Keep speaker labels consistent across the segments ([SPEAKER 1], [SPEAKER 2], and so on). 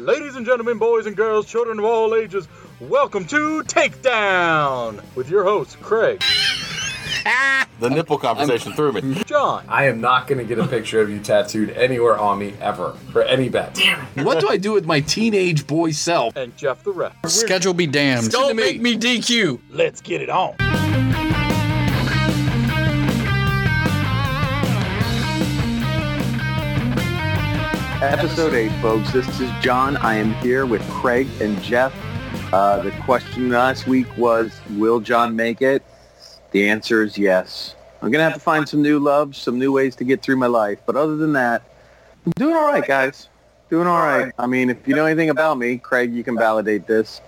[SPEAKER 1] Ladies and gentlemen, boys and girls, children of all ages, welcome to Takedown with your host, Craig,
[SPEAKER 2] The nipple conversation threw me.
[SPEAKER 1] John,
[SPEAKER 3] I am not going to get a picture of you tattooed anywhere on me ever for any bet. Damn.
[SPEAKER 4] What do I do with my teenage boy self?
[SPEAKER 1] and Jeff the Ref.
[SPEAKER 5] Schedule be damned.
[SPEAKER 4] Don't
[SPEAKER 5] Don't
[SPEAKER 4] make
[SPEAKER 5] make me DQ.
[SPEAKER 1] Let's get it on.
[SPEAKER 6] Episode 8, folks. This is John. I am here with Craig and Jeff. Uh, the question last week was, will John make it? The answer is yes. I'm going to have to find some new loves, some new ways to get through my life. But other than that, I'm doing all right, guys. Doing all right. I mean, if you know anything about me, Craig, you can validate this.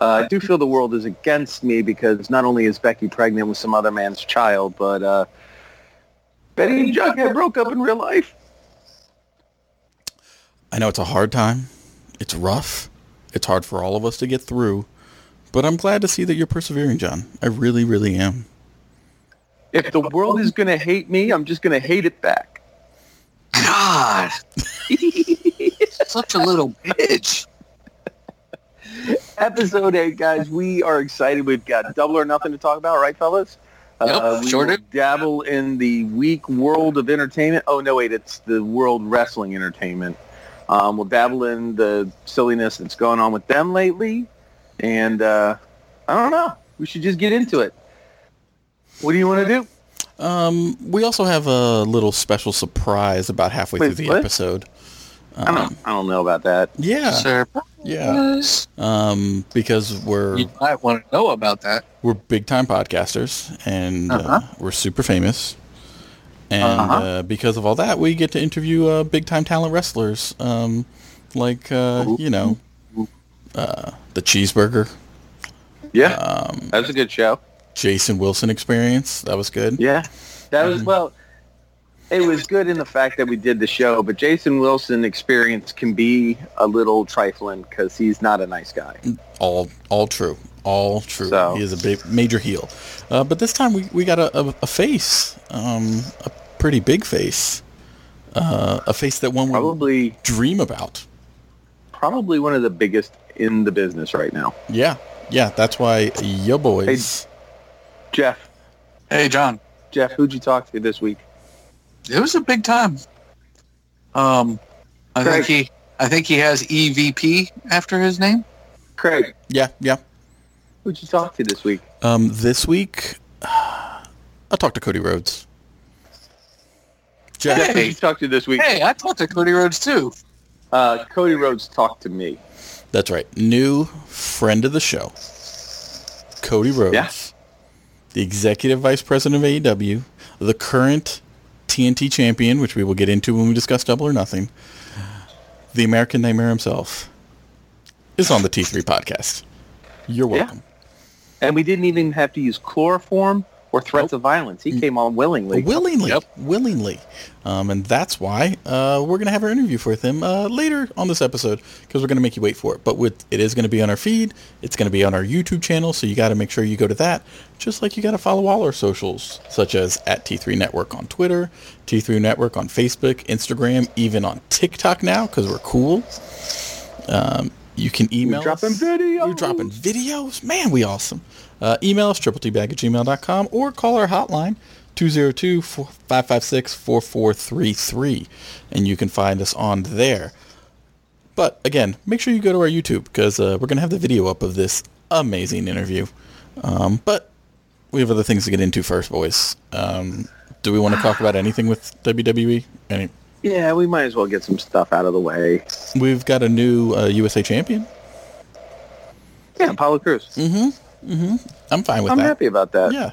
[SPEAKER 6] Uh, I do feel the world is against me because not only is Becky pregnant with some other man's child, but uh, Betty and Jughead broke up in real life.
[SPEAKER 5] I know it's a hard time. It's rough. It's hard for all of us to get through. But I'm glad to see that you're persevering, John. I really, really am.
[SPEAKER 6] If the world is going to hate me, I'm just going to hate it back.
[SPEAKER 4] God. Such a little bitch.
[SPEAKER 6] Episode 8, guys, we are excited. We've got double or nothing to talk about, right, fellas? Uh,
[SPEAKER 4] Yep,
[SPEAKER 6] we
[SPEAKER 4] sure
[SPEAKER 6] will
[SPEAKER 4] do.
[SPEAKER 6] dabble in the weak world of entertainment. Oh, no, wait, it's the world wrestling entertainment. Um, we'll dabble in the silliness that's going on with them lately. And uh, I don't know. We should just get into it. What do you want to do?
[SPEAKER 5] Um, we also have a little special surprise about halfway
[SPEAKER 6] Wait,
[SPEAKER 5] through the
[SPEAKER 6] what?
[SPEAKER 5] episode.
[SPEAKER 6] I don't, I don't know about that.
[SPEAKER 5] Yeah,
[SPEAKER 4] Sir,
[SPEAKER 5] yeah. Um, because we're
[SPEAKER 4] you might want to know about that.
[SPEAKER 5] we're big time podcasters and uh
[SPEAKER 6] Uh-huh.
[SPEAKER 5] we're super famous. And
[SPEAKER 6] Uh-huh.
[SPEAKER 5] uh, because of all that, we get to interview uh, big time talent wrestlers, um, like uh, you know, uh, the Cheeseburger,
[SPEAKER 6] Yeah,
[SPEAKER 5] um,
[SPEAKER 6] that was a good show.
[SPEAKER 5] Jason Wilson Experience. That was good.
[SPEAKER 6] Yeah, that was well. It was good in the fact that we did the show, but Jason Wilson experience can be a little trifling because he's not a nice guy.
[SPEAKER 5] All all true. All true.
[SPEAKER 6] So-
[SPEAKER 5] He is a big major heel. Uh, but this time we, we got a, a, a face, um, a pretty big face, uh, a face that one would
[SPEAKER 6] Probably,
[SPEAKER 5] dream about.
[SPEAKER 6] probably one of the biggest in the business right now.
[SPEAKER 5] Yeah, yeah. That's why yo boys.
[SPEAKER 6] Hey, Jeff,
[SPEAKER 4] Hey, John.
[SPEAKER 6] Jeff, who'd you talk to this week?
[SPEAKER 4] It was a big time. Um, I
[SPEAKER 6] Craig.
[SPEAKER 4] think he, I think he has EVP after his name.
[SPEAKER 6] Craig,
[SPEAKER 5] Yeah, yeah.
[SPEAKER 6] Who'd you talk to this week?
[SPEAKER 5] Um, this week, I talked to Cody Rhodes. Jeff,
[SPEAKER 6] Jeff, who'd
[SPEAKER 4] Hey.
[SPEAKER 6] you talk to this week?
[SPEAKER 4] Hey, I talked to Cody Rhodes too.
[SPEAKER 6] Uh, Cody Rhodes talked to me.
[SPEAKER 5] that's right. New friend of the show, Cody Rhodes,
[SPEAKER 6] Yeah.
[SPEAKER 5] the executive vice president of AEW, the current TNT champion, which we will get into when we discuss Double or Nothing. The American Nightmare himself is on the T3 podcast. You're
[SPEAKER 6] Yeah.
[SPEAKER 5] Welcome.
[SPEAKER 6] And we didn't even have to use chloroform or threats of violence. He came on willingly.
[SPEAKER 5] willingly,
[SPEAKER 4] Yep.
[SPEAKER 5] willingly, um, and that's why uh, we're gonna have our interview with him uh, later on this episode because we're gonna make you wait for it. But with it is gonna be on our feed, it's gonna be on our YouTube channel, so you got to make sure you go to that. Just like you got to follow all our socials, such as at T3 Network on Twitter, T3 Network on Facebook, Instagram, even on TikTok now because we're cool. Um, you can email We're
[SPEAKER 6] dropping
[SPEAKER 5] us.
[SPEAKER 6] videos.
[SPEAKER 5] We're dropping videos. Man, we awesome. Uh, email us, triple-tbag at gmail.com, or call our hotline, 202-556-4433, and you can find us on there. But, again, make sure you go to our YouTube, because uh, we're going to have the video up of this amazing interview. Um, but we have other things to get into first, boys. Um, do we want to talk about anything with WWE? Any?
[SPEAKER 6] Yeah, we might as well get some stuff out of the way.
[SPEAKER 5] We've got a new uh, USA champion.
[SPEAKER 6] Yeah, Apollo Crews. Mm-hmm. Mm-hmm.
[SPEAKER 5] I'm fine with
[SPEAKER 6] I'm
[SPEAKER 5] that.
[SPEAKER 6] happy about that.
[SPEAKER 5] Yeah.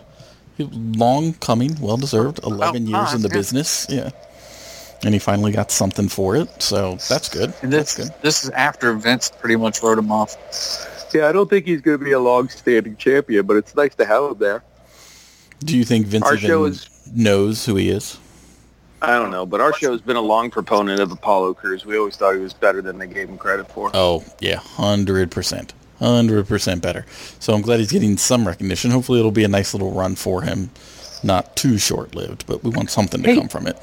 [SPEAKER 5] Long coming, well deserved. 11 years
[SPEAKER 4] ah,
[SPEAKER 5] in the
[SPEAKER 4] yeah.
[SPEAKER 5] business. Yeah. And he finally got something for it. So that's good.
[SPEAKER 4] And
[SPEAKER 5] That's
[SPEAKER 4] this,
[SPEAKER 5] good.
[SPEAKER 4] this is after Vince pretty much wrote him off.
[SPEAKER 6] Yeah, I don't think he's going to be a long-standing champion, but it's nice to have him there.
[SPEAKER 5] Do you think Vince
[SPEAKER 6] Our
[SPEAKER 5] even
[SPEAKER 6] show is-
[SPEAKER 5] knows who he is?
[SPEAKER 6] I don't know, but our show's been a long proponent of Apollo Crews. We always thought he was better than they gave him credit for.
[SPEAKER 5] Oh, yeah. 100%. 100% better. So I'm glad he's getting some recognition. Hopefully it'll be a nice little run for him. not too short-lived, but we want something to
[SPEAKER 6] Hey.
[SPEAKER 5] come from it.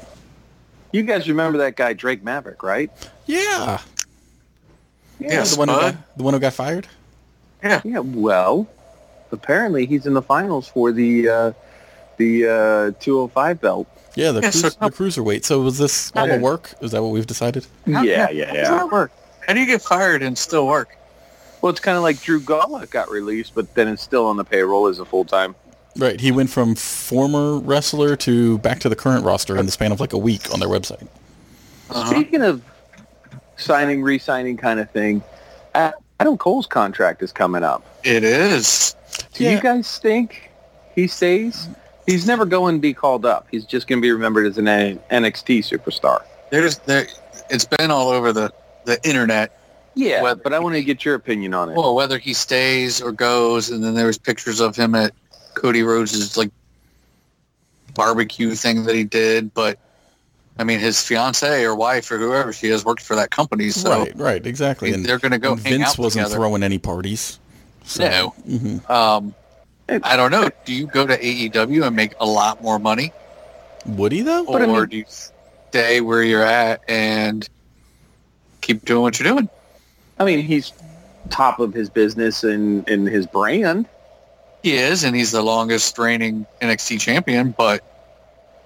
[SPEAKER 6] You guys remember that guy Drake Maverick, right?
[SPEAKER 5] Yeah.
[SPEAKER 4] Yeah,
[SPEAKER 5] the one who got, the one who got fired.
[SPEAKER 4] Yeah.
[SPEAKER 6] Yeah. Well, apparently he's in the finals for the uh, the uh, 205 belt.
[SPEAKER 5] Yeah, the,
[SPEAKER 4] Yeah,
[SPEAKER 5] cruise,
[SPEAKER 4] so-
[SPEAKER 5] the cruiserweight. So was this all
[SPEAKER 6] Yeah.
[SPEAKER 5] a work? Is that what we've decided?
[SPEAKER 4] How-
[SPEAKER 6] yeah,
[SPEAKER 4] how-
[SPEAKER 6] yeah,
[SPEAKER 4] How does
[SPEAKER 6] yeah.
[SPEAKER 4] that work? How do you get fired and still work?
[SPEAKER 6] Well, it's kind of like Drew Gulak got released, but then it's still on the payroll as a full time.
[SPEAKER 5] Right. He went from former wrestler to back to the current roster in the span of like a week on their website.
[SPEAKER 4] Uh-huh.
[SPEAKER 6] Speaking of signing, re-signing kind of thing, uh, Adam Cole's contract is coming up.
[SPEAKER 4] It is.
[SPEAKER 6] Do
[SPEAKER 5] Yeah.
[SPEAKER 6] you guys think he stays? He's never going to be called up. He's just going to be remembered as an NXT superstar.
[SPEAKER 4] There's there. It's been all over the the internet.
[SPEAKER 6] Yeah,
[SPEAKER 4] Whether-
[SPEAKER 6] but I want to get your opinion on it.
[SPEAKER 4] Well, whether he stays or goes, and then there was pictures of him at Cody Rhodes' like barbecue thing that he did. But I mean, his fiance or wife or whoever she is worked for that company, so
[SPEAKER 5] right. Right. Exactly.
[SPEAKER 4] I mean, they're going to go
[SPEAKER 5] and
[SPEAKER 4] hang
[SPEAKER 5] Vince
[SPEAKER 4] out
[SPEAKER 5] wasn't
[SPEAKER 4] together.
[SPEAKER 5] throwing any parties. So,
[SPEAKER 4] No.
[SPEAKER 5] mhm.
[SPEAKER 4] Um, I don't know. Do you go to AEW and make a lot more money,
[SPEAKER 5] Would he though?
[SPEAKER 6] But I
[SPEAKER 4] or
[SPEAKER 6] mean-
[SPEAKER 4] do you stay where you're at and keep doing what you're doing?
[SPEAKER 6] I mean, he's top of his business and, and his brand.
[SPEAKER 4] He is, and he's the longest reigning NXT champion. But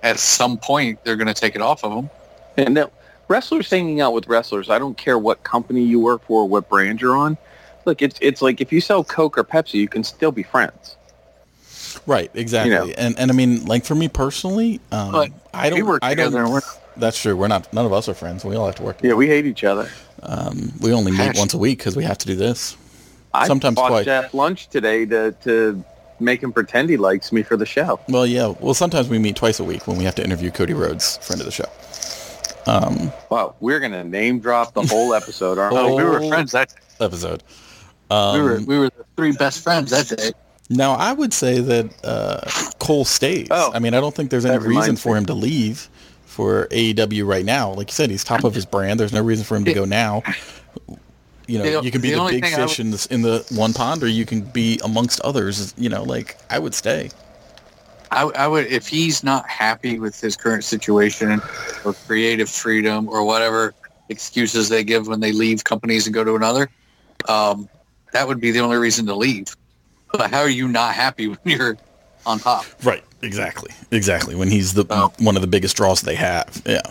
[SPEAKER 4] at some point, they're going to take it off of him.
[SPEAKER 6] And now, wrestlers hanging out with wrestlers, I don't care what company you work for or what brand you're on. Look, it's it's like if you sell Coke or Pepsi, you can still be friends.
[SPEAKER 5] Right. Exactly.
[SPEAKER 6] You know.
[SPEAKER 5] And and I mean, like for me personally, um, I don't.
[SPEAKER 4] we work
[SPEAKER 5] I don't.
[SPEAKER 4] together.
[SPEAKER 5] That's true. We're not. None of us are friends. We all have to work.
[SPEAKER 6] Yeah, we hate each other.
[SPEAKER 5] Um, we only meet once a week because we have to do this.
[SPEAKER 6] I
[SPEAKER 5] Sometimes
[SPEAKER 6] bought
[SPEAKER 5] twice.
[SPEAKER 6] Jeff lunch today to to make him pretend he likes me for the show.
[SPEAKER 5] Well, yeah. Well, sometimes we meet twice a week when we have to interview Cody Rhodes, friend of the show. Um,
[SPEAKER 6] Wow, we're gonna name drop the whole episode, aren't we?
[SPEAKER 4] we were friends that
[SPEAKER 5] episode.
[SPEAKER 4] we were
[SPEAKER 5] Um,
[SPEAKER 4] we were the three best friends that day.
[SPEAKER 5] Now, I would say that uh, Cole stays.
[SPEAKER 6] Oh.
[SPEAKER 5] I mean, I don't think there's any reason for
[SPEAKER 6] me.
[SPEAKER 5] him to leave for AEW right now. Like you said, he's top of his brand. There's no reason for him to go now. You know, you can be
[SPEAKER 4] the
[SPEAKER 5] the, big fish in the in the one pond, or you can be amongst others. You know, like I would stay.
[SPEAKER 4] I, I would if he's not happy with his current situation or creative freedom or whatever excuses they give when they leave companies and go to another. Um, that would be the only reason to leave. But how are you not happy when you're on top?
[SPEAKER 5] Right. Exactly. Exactly. When he's the
[SPEAKER 4] Oh.
[SPEAKER 5] one of the biggest draws they have. Yeah.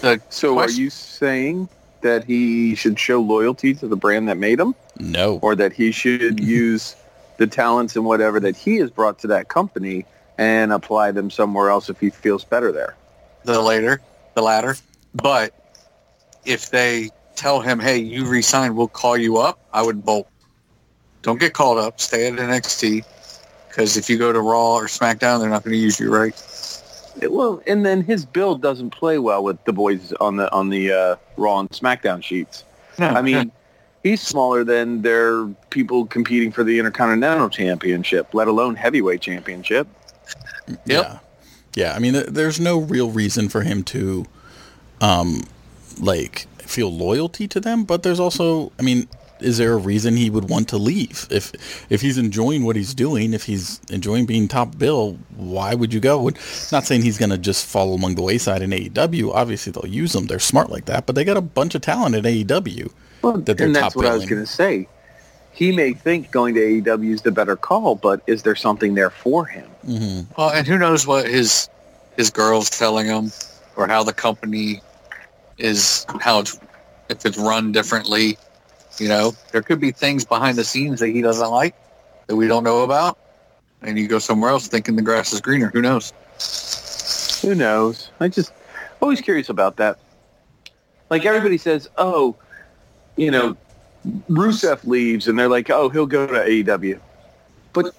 [SPEAKER 4] The
[SPEAKER 6] So, are you saying that he should show loyalty to the brand that made him,
[SPEAKER 5] No.
[SPEAKER 6] or that he should mm-hmm. use the talents and whatever that he has brought to that company and apply them somewhere else if he feels better there?
[SPEAKER 4] the later, the latter. But if they tell him, "Hey, you resign, we'll call you up," I would bolt. Don't get called up. Stay at NXT because if you go to Raw or SmackDown, they're not going to use you right.
[SPEAKER 6] It- well, and then his build doesn't play well with the boys on the on the uh, Raw and SmackDown sheets. I mean, he's smaller than their people competing for the Intercontinental Championship, let alone heavyweight championship.
[SPEAKER 5] Yeah. Yeah. I mean, th- there's no real reason for him to, um, like feel loyalty to them. But there's also, I mean, is there a reason he would want to leave? If if he's enjoying what he's doing, if he's enjoying being top bill, why would you go? And not saying he's gonna just fall among the wayside in AEW. Obviously, they'll use him. They're smart like that. But they got a bunch of talent at AEW.
[SPEAKER 6] Well,
[SPEAKER 5] That they're
[SPEAKER 6] and that's
[SPEAKER 5] top
[SPEAKER 6] what I was going to say. He may think going to AEW is the better call, but is there something there for him?
[SPEAKER 5] hmm
[SPEAKER 4] Well, and who knows what his his girl's telling him, or how the company is how it's if it's run differently. You know, there could be things behind the scenes that he doesn't like that we don't know about, and you go somewhere else thinking the grass is greener. Who knows?
[SPEAKER 6] Who knows? I just always curious about that. Like everybody says, oh, you know, Rusev leaves, and they're like, oh, he'll go to AEW. But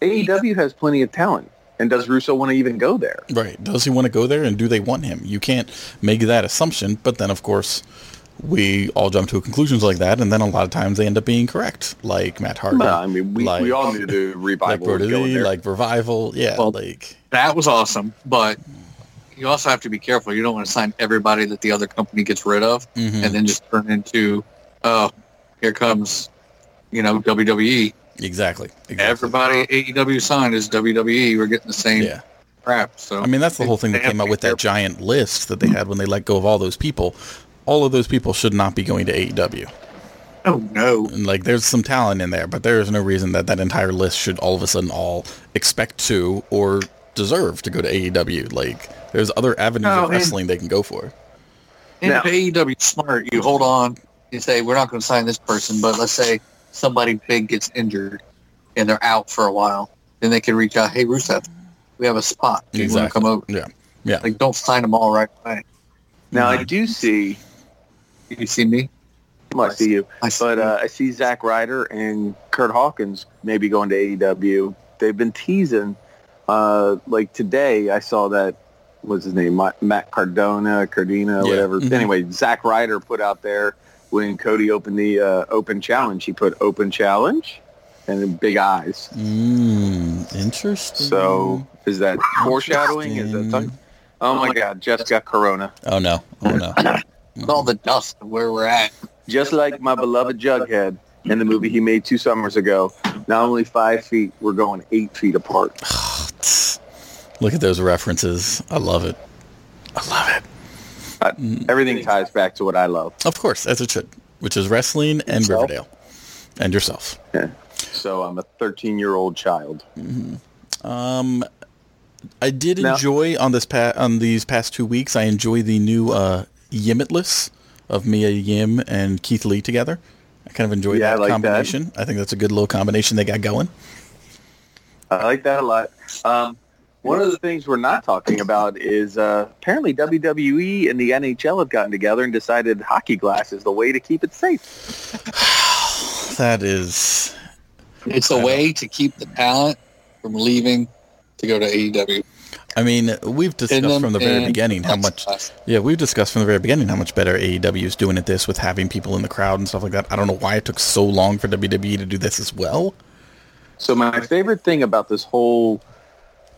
[SPEAKER 6] AEW has plenty of talent, and does Rusev want to even go there?
[SPEAKER 5] Right. Does he want to go there and do they want him? You can't make that assumption, but then of course we all jump to conclusions like that and then a lot of times they end up being correct. Like Matt Hardy.
[SPEAKER 6] Well, I mean, we,
[SPEAKER 5] like,
[SPEAKER 6] we all knew the
[SPEAKER 5] like
[SPEAKER 6] revival was
[SPEAKER 5] Brody like Revival. Yeah,
[SPEAKER 4] Well,
[SPEAKER 5] like
[SPEAKER 4] That was awesome, but you also have to be careful. You don't want to sign everybody that the other company gets rid of,
[SPEAKER 5] mhm.
[SPEAKER 4] and then just turn into, oh, here comes, you know, WWE.
[SPEAKER 5] exactly. exactly.
[SPEAKER 4] Everybody AEW signed is WWE. We're getting the same
[SPEAKER 5] Yeah.
[SPEAKER 4] crap. So
[SPEAKER 5] I mean, that's the whole thing that came out with that giant list that they had when they let go of all those people. All of those people should not be going to AEW.
[SPEAKER 4] Oh no!
[SPEAKER 5] And like, there's some talent in there, but there is no reason that that entire list should all of a sudden all expect to or deserve to go to AEW. Like, there's other avenues
[SPEAKER 4] No,
[SPEAKER 5] of
[SPEAKER 4] man.
[SPEAKER 5] wrestling they can go for.
[SPEAKER 4] And
[SPEAKER 6] Now-
[SPEAKER 4] if AEW 's smart, you hold on. You say we're not going to sign this person, but let's say somebody big gets injured and they're out for a while, then they can reach out. Hey, Rusev, we have a spot. Do you want to come over?
[SPEAKER 5] Yeah. Yeah.
[SPEAKER 4] Like, don't sign them all right away.
[SPEAKER 6] Now I mm-hmm. do see.
[SPEAKER 4] You see me?
[SPEAKER 6] Well, I see you.
[SPEAKER 4] I see
[SPEAKER 6] But uh, I see Zack Ryder and Kurt Hawkins maybe going to AEW. They've been teasing. Uh, like today, I saw that. What's his name? Matt Cardona, Cardina,
[SPEAKER 5] Yeah.
[SPEAKER 6] whatever.
[SPEAKER 5] Mhm.
[SPEAKER 6] Anyway, Zack Ryder put out there when Cody opened the uh, open challenge. He put open challenge and then big eyes.
[SPEAKER 5] Mm, interesting.
[SPEAKER 6] So is that foreshadowing? Is that
[SPEAKER 5] Interesting.
[SPEAKER 6] something? Oh my God! Just got Corona.
[SPEAKER 5] Oh no. Oh no.
[SPEAKER 4] With all the dust of where we're at.
[SPEAKER 6] Just like my beloved Jughead in the movie he made two summers ago. Not only five feet, we're going eight feet apart.
[SPEAKER 5] Look at those references. I love it. I love it.
[SPEAKER 6] Everything ties back to what I love.
[SPEAKER 5] Of course, as it should, which is wrestling and
[SPEAKER 6] Yourself?
[SPEAKER 5] Riverdale, and yourself. Yeah.
[SPEAKER 6] So I'm a 13 year old child.
[SPEAKER 5] Um, I did
[SPEAKER 6] Now-
[SPEAKER 5] enjoy on this pa- on these past two weeks. I enjoy the new uh, Yimitless of Mia Yim and Keith Lee together. I kind of enjoyed
[SPEAKER 6] Yeah, I
[SPEAKER 5] that
[SPEAKER 6] like that.
[SPEAKER 5] combination. I think that's a good little combination they got going.
[SPEAKER 6] I like that a lot. Um, one of the things we're not talking about is uh, apparently WWE and the NHL have gotten together and decided hockey glass is the way to keep it safe.
[SPEAKER 5] That is
[SPEAKER 4] It's a way to keep the talent from leaving to go to AEW.
[SPEAKER 5] I mean, we've discussed
[SPEAKER 4] them
[SPEAKER 5] from the very beginning how much. Yeah, we've discussed from the very beginning how much better AEW is doing at this with having people in the crowd and stuff like that. I don't know why it took so long for WWE to do this as well.
[SPEAKER 6] So my favorite thing about this whole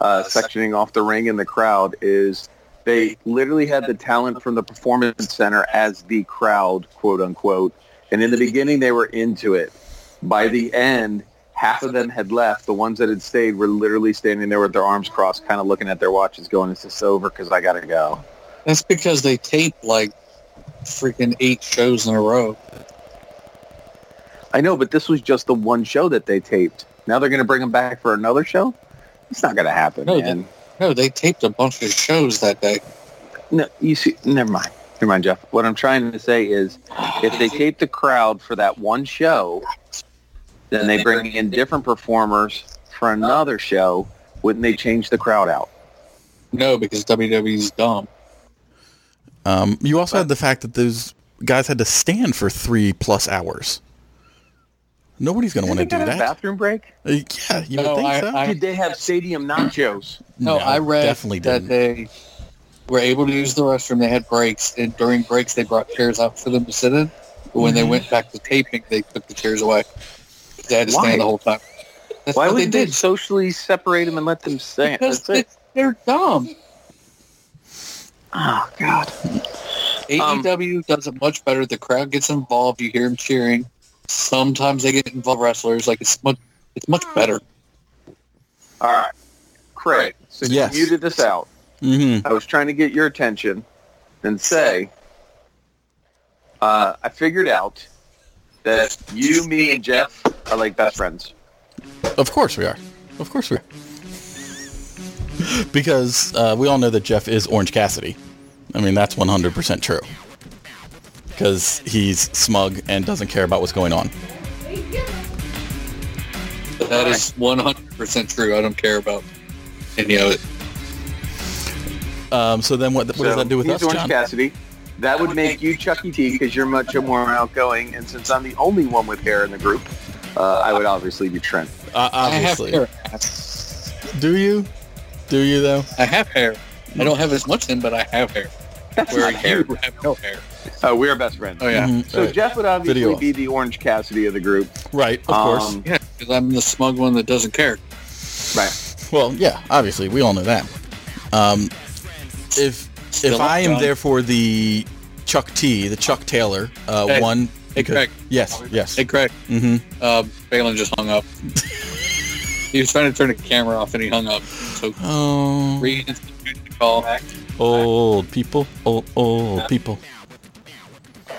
[SPEAKER 6] uh, sectioning off the ring in the crowd is they literally had the talent from the performance center as the crowd, quote unquote. And in the beginning, they were into it. By the end, half of them had left. The ones that had stayed were literally standing there with their arms crossed, kind of looking at their watches, going, "Is this over? Because I gotta go."
[SPEAKER 4] That's because they tape like freaking eight shows in a row.
[SPEAKER 6] I know, but this was just the one show that they taped. Now they're going to bring them back for another show. It's not going to happen,
[SPEAKER 4] No,
[SPEAKER 6] man.
[SPEAKER 4] No, they taped a bunch of shows that day.
[SPEAKER 6] No, you see, never mind. Never mind, Jeff. What I'm trying to say is, if they tape the crowd for that one show, then they bring in different performers for another show. Wouldn't they change the crowd out?
[SPEAKER 4] No, because WWE's dumb.
[SPEAKER 5] Um, you also had the fact that those guys had to stand for three plus hours. Nobody's going to want to do
[SPEAKER 6] a
[SPEAKER 5] that.
[SPEAKER 6] bathroom break?
[SPEAKER 5] Uh, yeah, you
[SPEAKER 4] No,
[SPEAKER 5] would think
[SPEAKER 4] I-
[SPEAKER 5] so.
[SPEAKER 4] I-
[SPEAKER 6] Did they have stadium nachos?
[SPEAKER 4] No, I read
[SPEAKER 5] definitely
[SPEAKER 4] that
[SPEAKER 5] didn't.
[SPEAKER 4] they were able to use the restroom. They had breaks, and during breaks they brought chairs out for them to sit in. But when they
[SPEAKER 6] Mm-hmm.
[SPEAKER 4] went back to taping, they took the chairs away. They had to
[SPEAKER 6] Why?
[SPEAKER 4] stand the whole time. That's
[SPEAKER 6] Why
[SPEAKER 4] what
[SPEAKER 6] would
[SPEAKER 4] they
[SPEAKER 6] they
[SPEAKER 4] did.
[SPEAKER 6] socially separate them and let them stand?
[SPEAKER 4] Because
[SPEAKER 6] That's it.
[SPEAKER 4] they- they're dumb.
[SPEAKER 6] Oh God. Um,
[SPEAKER 4] AEW does it much better. The crowd gets involved. You hear them cheering. Sometimes they get involved wrestlers. Like it's much, it's much better.
[SPEAKER 6] All right, Craig. So
[SPEAKER 5] Yes.
[SPEAKER 6] you muted this out,
[SPEAKER 5] hmm
[SPEAKER 6] I was trying to get your attention and say, uh, I figured out that you, me, and Jeff are like best friends.
[SPEAKER 5] Of course we are. Of course we are. because uh, we all know that Jeff is Orange Cassidy. I mean, that's 100% true. Because he's smug and doesn't care about what's going on.
[SPEAKER 4] That is one hundred percent true. I don't care about any of it.
[SPEAKER 5] Um, so then what, what does that do with
[SPEAKER 6] he's
[SPEAKER 5] us,
[SPEAKER 6] Orange
[SPEAKER 5] John?
[SPEAKER 6] Cassidy. That would make you Chucky T because you're much more outgoing, and since I'm the only one with hair in the group, uh, I would obviously be Trent.
[SPEAKER 5] Uh,
[SPEAKER 4] I have
[SPEAKER 5] obviously.
[SPEAKER 4] hair.
[SPEAKER 5] Do you? Do you, though?
[SPEAKER 4] I have hair. I don't have as much in, but I have hair.
[SPEAKER 6] That's
[SPEAKER 4] Where
[SPEAKER 6] not hair.
[SPEAKER 4] you have no hair.
[SPEAKER 6] Uh, we're best friends.
[SPEAKER 4] Oh yeah,
[SPEAKER 5] Mhm.
[SPEAKER 6] So
[SPEAKER 5] Right.
[SPEAKER 6] Jeff would obviously
[SPEAKER 5] Video.
[SPEAKER 6] be the Orange Cassidy of the group.
[SPEAKER 5] Right, of course.
[SPEAKER 6] Um,
[SPEAKER 4] yeah. Because I'm the smug one that doesn't care.
[SPEAKER 6] Right.
[SPEAKER 5] Well, yeah, obviously, we all know that. Um, if if I am
[SPEAKER 4] John.
[SPEAKER 5] therefore the Chuck T, the Chuck Taylor, uh,
[SPEAKER 4] Hey.
[SPEAKER 5] one.
[SPEAKER 4] Hey,
[SPEAKER 5] because-
[SPEAKER 4] Craig.
[SPEAKER 5] Yes, yes.
[SPEAKER 4] Hey, Craig.
[SPEAKER 5] hmm
[SPEAKER 4] Uh, Balin just hung up. He was trying to turn the camera off and he hung up. So
[SPEAKER 5] Oh,
[SPEAKER 4] Reed is the call.
[SPEAKER 5] old people, old old people.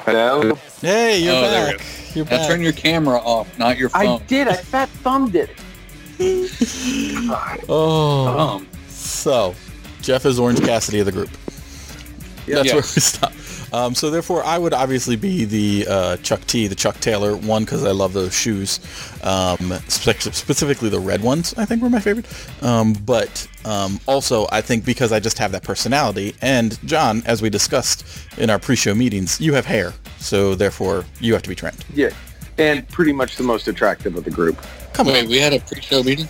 [SPEAKER 6] Hello?
[SPEAKER 5] Hey, you're
[SPEAKER 4] Oh,
[SPEAKER 5] back. You're
[SPEAKER 4] Now
[SPEAKER 5] back.
[SPEAKER 4] turn your camera off, not your phone.
[SPEAKER 6] I did. I fat thumbed it.
[SPEAKER 5] oh,
[SPEAKER 4] Um,
[SPEAKER 5] so Jeff is Orange Cassidy of the group. That's
[SPEAKER 4] Yes.
[SPEAKER 5] where we stop. Um, so therefore, I would obviously be the uh, Chuck T, the Chuck Taylor one, because I love those shoes. Um, spec- specifically, the red ones, I think were my favorite. Um, but um, also, I think because I just have that personality, and John, as we discussed in our pre-show meetings, you have hair, so therefore you have to be trimmed.
[SPEAKER 6] Yeah. And pretty much the most attractive of the group.
[SPEAKER 5] Come
[SPEAKER 4] wait, we had a pre-show meeting.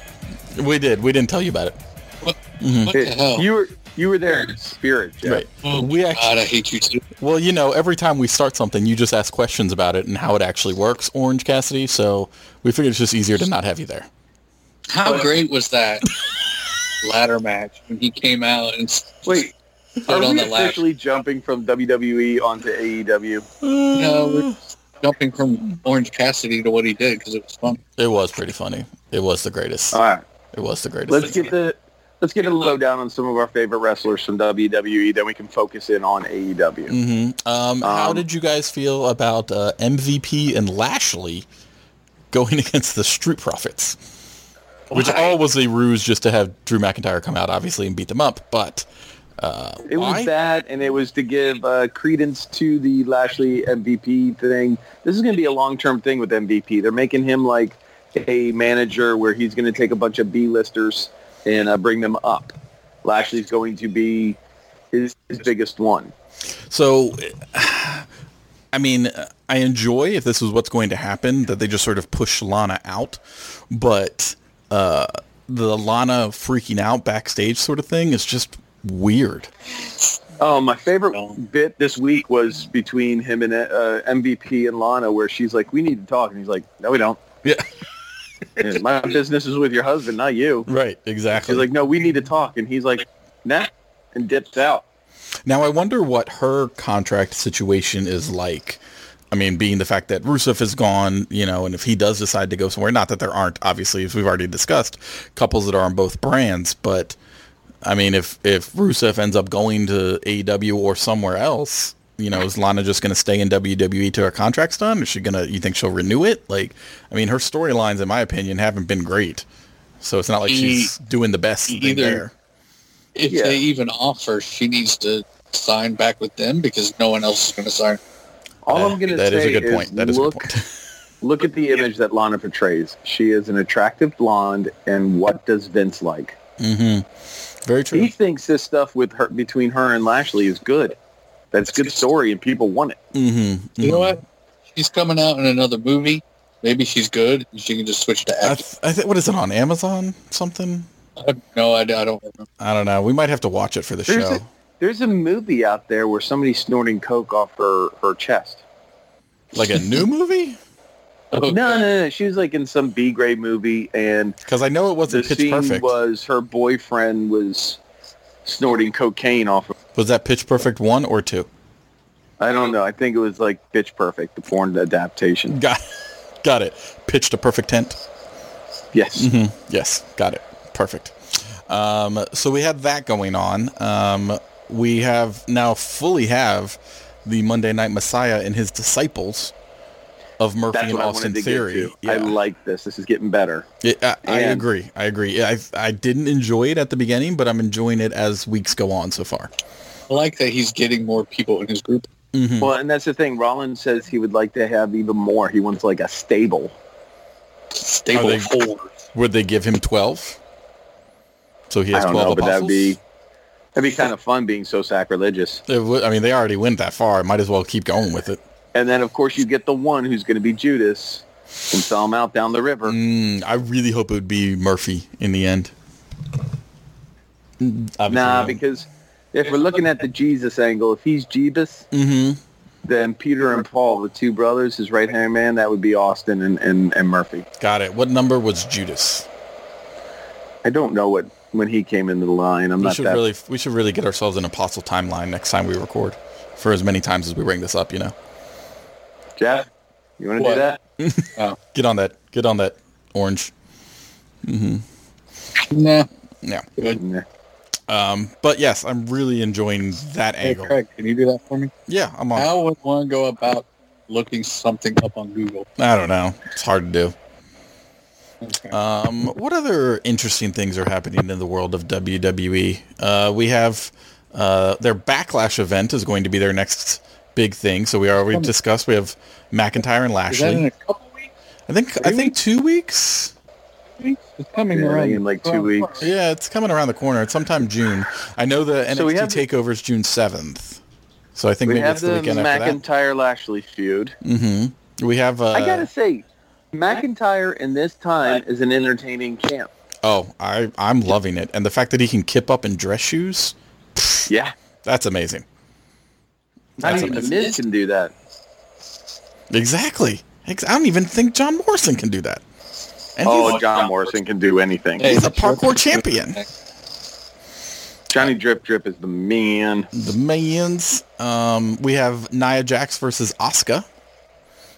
[SPEAKER 5] we did. We didn't tell you about it.
[SPEAKER 4] What the hell?
[SPEAKER 6] You were you were there in spirit, Jeff.
[SPEAKER 5] Right.
[SPEAKER 4] oh,
[SPEAKER 5] we
[SPEAKER 4] God,
[SPEAKER 5] actually.
[SPEAKER 4] I hate you too.
[SPEAKER 5] Well, you know, every time we start something, you just ask questions about it and how it actually works, Orange Cassidy. So we figured it's just easier to not have you there.
[SPEAKER 4] How great was that ladder match when he came out and
[SPEAKER 6] Wait, are
[SPEAKER 4] on
[SPEAKER 6] we
[SPEAKER 4] the ladder?
[SPEAKER 6] officially jumping from WWE onto AEW?
[SPEAKER 4] No, we're jumping from Orange Cassidy to what he did because it was fun.
[SPEAKER 5] It was pretty funny. It was the greatest.
[SPEAKER 6] All right.
[SPEAKER 5] It was the greatest.
[SPEAKER 6] Let's
[SPEAKER 5] thing.
[SPEAKER 6] get the let's get a lowdown on some of our favorite wrestlers from WWE. Then we can focus in on AEW.
[SPEAKER 5] Mhm. Um, how
[SPEAKER 6] Um,
[SPEAKER 5] did you guys feel about uh, MVP and Lashley going against the Street Profits? Which
[SPEAKER 4] Why?
[SPEAKER 5] all was a ruse just to have Drew McIntyre come out, obviously, and beat them up. But uh,
[SPEAKER 6] It
[SPEAKER 5] why?
[SPEAKER 6] was that, and it was to give uh, credence to the Lashley MVP thing. This is going to be a long-term thing with MVP. They're making him like a manager where he's going to take a bunch of B-listers and uh, bring them up. Lashley's going to be his, his biggest one.
[SPEAKER 5] So, I mean, I enjoy if this is what's going to happen that they just sort of push Lana out, but uh, the Lana freaking out backstage sort of thing is just weird.
[SPEAKER 6] Oh, my favorite bit this week was between him and uh, MVP and Lana, where she's like, "We need to talk," and he's like, "No, we don't.
[SPEAKER 5] Yeah,
[SPEAKER 6] And My business is with your husband, not you."
[SPEAKER 5] right, exactly.
[SPEAKER 6] She's like, "No, we need to talk," and he's like, "Nah," and dips out.
[SPEAKER 5] Now I wonder what her contract situation is like. I mean, being the fact that Rusev is gone, you know, and if he does decide to go somewhere, not that there aren't, obviously, as we've already discussed, couples that are on both brands, but I mean, if if Rusev ends up going to AEW or somewhere else, you know, is Lana just going to stay in WWE till her contract's done? Is she gonna? You think she'll renew it? Like, I mean, her storylines, in my opinion, haven't been great. So it's not like
[SPEAKER 4] He-
[SPEAKER 5] she's doing the best thing
[SPEAKER 4] either-
[SPEAKER 5] there.
[SPEAKER 4] If
[SPEAKER 6] Yeah.
[SPEAKER 4] they even offer, she needs to sign back with them because no one else is going to sign.
[SPEAKER 6] All
[SPEAKER 5] Uh,
[SPEAKER 6] I'm going to say
[SPEAKER 5] is a good point. That is a good
[SPEAKER 6] look,
[SPEAKER 5] point.
[SPEAKER 6] look at the image that Lana portrays. She is an attractive blonde, and what does Vince like?
[SPEAKER 5] hmm Very true.
[SPEAKER 6] He thinks this stuff with her between her and Lashley is good. That's a good story, and people want it.
[SPEAKER 5] Mm-hmm.
[SPEAKER 4] You know what? She's coming out in another movie. Maybe she's good. and She can just switch to
[SPEAKER 5] I,
[SPEAKER 4] acting.
[SPEAKER 5] th- I think what is it on Amazon? Something?
[SPEAKER 4] no, I, I don't remember.
[SPEAKER 5] I don't know. We might have to watch it for the
[SPEAKER 6] There's
[SPEAKER 5] show.
[SPEAKER 6] a, there's a movie out there where somebody's snorting coke off her her chest.
[SPEAKER 5] Like a new movie?
[SPEAKER 4] Oh,
[SPEAKER 6] No, no, no. She was like in some B grade movie, and
[SPEAKER 5] Because I know it wasn't Pitch
[SPEAKER 6] scene
[SPEAKER 5] Perfect.
[SPEAKER 6] was her boyfriend was snorting cocaine off. of
[SPEAKER 5] Was that Pitch Perfect one or two?
[SPEAKER 6] I don't know. I think it was like Pitch Perfect, the porn adaptation.
[SPEAKER 5] Got, got it. Pitched a perfect tent.
[SPEAKER 6] Yes.
[SPEAKER 5] hmm Yes, got it. Perfect. Um, so we had that going on. Um, we have now fully have the Monday Night Messiah and his disciples of Murphy
[SPEAKER 6] That's
[SPEAKER 5] and Austin Theory.
[SPEAKER 6] to. I like this. This is getting better.
[SPEAKER 5] It, I, I agree. I agree. I I didn't enjoy it at the beginning, but I'm enjoying it as weeks go on so far.
[SPEAKER 4] I like that he's getting more people in his group.
[SPEAKER 5] Mhm.
[SPEAKER 6] Well, and that's the thing. Rollins says he would like to have even more. He wants like a stable.
[SPEAKER 4] Stable
[SPEAKER 5] they-
[SPEAKER 4] four.
[SPEAKER 5] Would they give him twelve? So he has
[SPEAKER 6] I don't
[SPEAKER 5] twelve
[SPEAKER 6] know, but that'd be that'd be kind of fun being so sacrilegious.
[SPEAKER 5] It would- I mean, they already went that far. Might as well keep going with it.
[SPEAKER 6] And then of course you get the one who's going to be Judas and sell him out down the river.
[SPEAKER 5] Mm, I really hope it would be Murphy in the end. Obviously,
[SPEAKER 6] Nah,
[SPEAKER 5] no.
[SPEAKER 6] because if we're looking at the Jesus angle, if he's Jeebus,
[SPEAKER 5] Mhm.
[SPEAKER 6] then Peter and Paul, the two brothers, his right hand man, that would be Austin and, and, and Murphy.
[SPEAKER 5] got it. What number was Judas?
[SPEAKER 6] I don't know what when he came into the line. I'm
[SPEAKER 5] We
[SPEAKER 6] not
[SPEAKER 5] should
[SPEAKER 6] that.
[SPEAKER 5] really we should really get ourselves an apostle timeline next time we record, for as many times as we bring this up. You know,
[SPEAKER 6] Jeff, you want to do that?
[SPEAKER 5] get on that. Get on that. Orange.
[SPEAKER 4] Nah.
[SPEAKER 5] Yeah.
[SPEAKER 4] Good.
[SPEAKER 6] Nah.
[SPEAKER 5] Um, but yes, I'm really enjoying that
[SPEAKER 4] Hey,
[SPEAKER 5] angle.
[SPEAKER 4] Craig, can you do that for me?
[SPEAKER 5] Yeah, I'm on.
[SPEAKER 4] How would one go about looking something up on Google?
[SPEAKER 5] I don't know. It's hard to do.
[SPEAKER 4] Okay.
[SPEAKER 5] Um, what other interesting things are happening in the world of WWE? Uh, we have uh, their Backlash event is going to be their next big thing. So we already discussed. We have McIntyre and
[SPEAKER 4] Is that in
[SPEAKER 5] Lashley.
[SPEAKER 4] a couple weeks?
[SPEAKER 5] I think I think two weeks.
[SPEAKER 4] Weeks? It's coming
[SPEAKER 6] Yeah,
[SPEAKER 4] around
[SPEAKER 6] in like two weeks.
[SPEAKER 4] corner.
[SPEAKER 5] Yeah, it's coming around the corner. It's sometime June. I know the
[SPEAKER 6] So we
[SPEAKER 5] NXT
[SPEAKER 6] have-
[SPEAKER 5] Takeover is June seventh. So I think
[SPEAKER 6] We
[SPEAKER 5] maybe
[SPEAKER 6] have
[SPEAKER 5] it's the
[SPEAKER 6] the
[SPEAKER 5] weekend after.
[SPEAKER 6] McIntyre Lashley feud.
[SPEAKER 5] Mm-hmm. We have. Uh,
[SPEAKER 6] I gotta say, McIntyre in this time is an entertaining champ.
[SPEAKER 5] oh, I I'm loving it, and the fact that he can kip up in dress shoes,
[SPEAKER 6] Yeah,
[SPEAKER 5] that's amazing.
[SPEAKER 6] not
[SPEAKER 5] That's
[SPEAKER 6] even the
[SPEAKER 5] amazing.
[SPEAKER 6] Miz can do that.
[SPEAKER 5] Exactly. I don't even think John Morrison can do that. And
[SPEAKER 6] Oh,
[SPEAKER 5] he's,
[SPEAKER 6] John Morrison can do anything.
[SPEAKER 5] He's a parkour champion.
[SPEAKER 6] Johnny Drip Drip is the man.
[SPEAKER 5] The man's. Um, we have Nia Jax versus Asuka.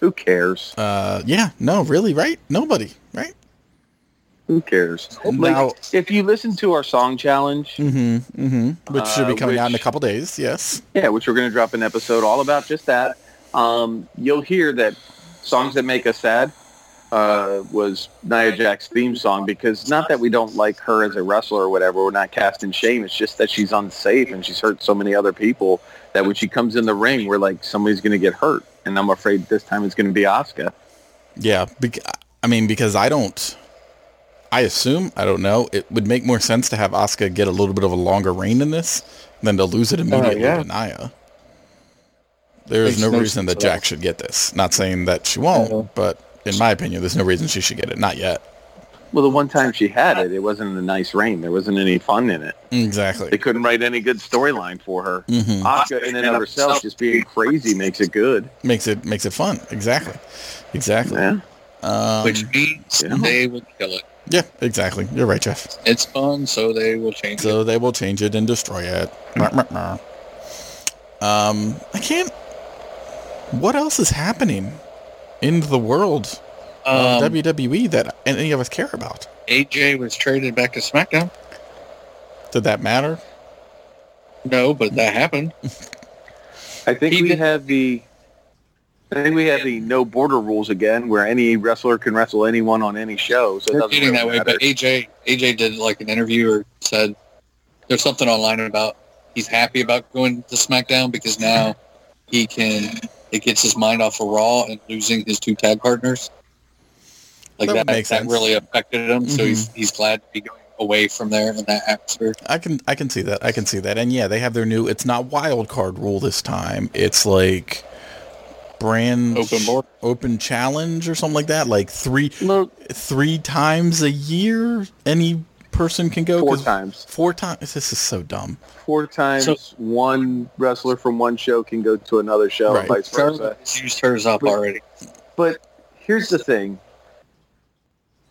[SPEAKER 6] Who cares?
[SPEAKER 5] Uh, yeah, no, really, right? Nobody, right?
[SPEAKER 6] Who cares?
[SPEAKER 5] Now-
[SPEAKER 6] if you listen to our song challenge,
[SPEAKER 5] Mm-hmm. Mm-hmm. Which should be
[SPEAKER 6] Uh,
[SPEAKER 5] coming out in a couple days. Yes.
[SPEAKER 6] yeah, which we're going to drop an episode all about just that, um, you'll hear that songs that make us sad uh, was Nia Jax theme song because not that we don't like her as a wrestler or whatever, we're not casting shame. It's just that she's unsafe and she's hurt so many other people that when she comes in the ring, we're like somebody's going to get hurt, and I'm afraid this time it's going to be Asuka.
[SPEAKER 5] Yeah. Bec- I mean, because I don't. I assume I don't know. It would make more sense to have Asuka get a little bit of a longer reign in this than to lose it immediately
[SPEAKER 4] yeah.
[SPEAKER 5] to Nia. There is no
[SPEAKER 4] no
[SPEAKER 5] reason that. Jack should get this. Not saying that she won't, but in my opinion, there's no reason she should get it. Not yet.
[SPEAKER 6] Well, the one time she had it, it wasn't a nice reign. There wasn't any fun in it.
[SPEAKER 5] Exactly.
[SPEAKER 6] They couldn't write any good storyline for her.
[SPEAKER 5] hmm
[SPEAKER 6] Asuka in and of herself just being crazy makes it good.
[SPEAKER 5] Makes it makes it fun. Exactly. Exactly.
[SPEAKER 6] Yeah.
[SPEAKER 5] Um,
[SPEAKER 4] Which means
[SPEAKER 6] Yeah.
[SPEAKER 4] they will kill it.
[SPEAKER 5] yeah. Exactly. You're right, Jeff.
[SPEAKER 4] It's fun, so they will change it.
[SPEAKER 5] So they will change it and destroy it. Um, I can't. What else is happening in the world of
[SPEAKER 4] Um,
[SPEAKER 5] WWE that any of us care about?
[SPEAKER 4] AJ was traded back to SmackDown.
[SPEAKER 5] Did that matter?
[SPEAKER 4] No, but that happened.
[SPEAKER 6] I think
[SPEAKER 4] He
[SPEAKER 6] we
[SPEAKER 4] did-
[SPEAKER 6] have the I think we have the no border rules again where any wrestler can wrestle anyone on any show. So it
[SPEAKER 4] They're
[SPEAKER 6] doesn't
[SPEAKER 4] getting
[SPEAKER 6] really
[SPEAKER 4] that way, but AJ AJ did like an interview or said there's something online about he's happy about going to SmackDown because now he can it gets his mind off of Raw and losing his two tag partners. Like
[SPEAKER 5] That
[SPEAKER 4] that,
[SPEAKER 5] would
[SPEAKER 4] that,
[SPEAKER 5] sense.
[SPEAKER 4] really affected him. So
[SPEAKER 5] Mhm.
[SPEAKER 4] he's he's glad to be going away from there in that atmosphere.
[SPEAKER 5] I can I can see that. I can see that. And yeah, they have their new it's not wild card rule this time. It's like brand
[SPEAKER 4] Open board.
[SPEAKER 5] open challenge or something like that. Like three
[SPEAKER 6] Look,
[SPEAKER 5] three times a year any person can go
[SPEAKER 6] Four times.
[SPEAKER 5] Four times. This is so dumb.
[SPEAKER 6] Four times
[SPEAKER 4] So-
[SPEAKER 6] one wrestler from one show can go to another show
[SPEAKER 5] Right.
[SPEAKER 6] vice versa.
[SPEAKER 4] Charlotte's used hers up already.
[SPEAKER 6] But here's the thing.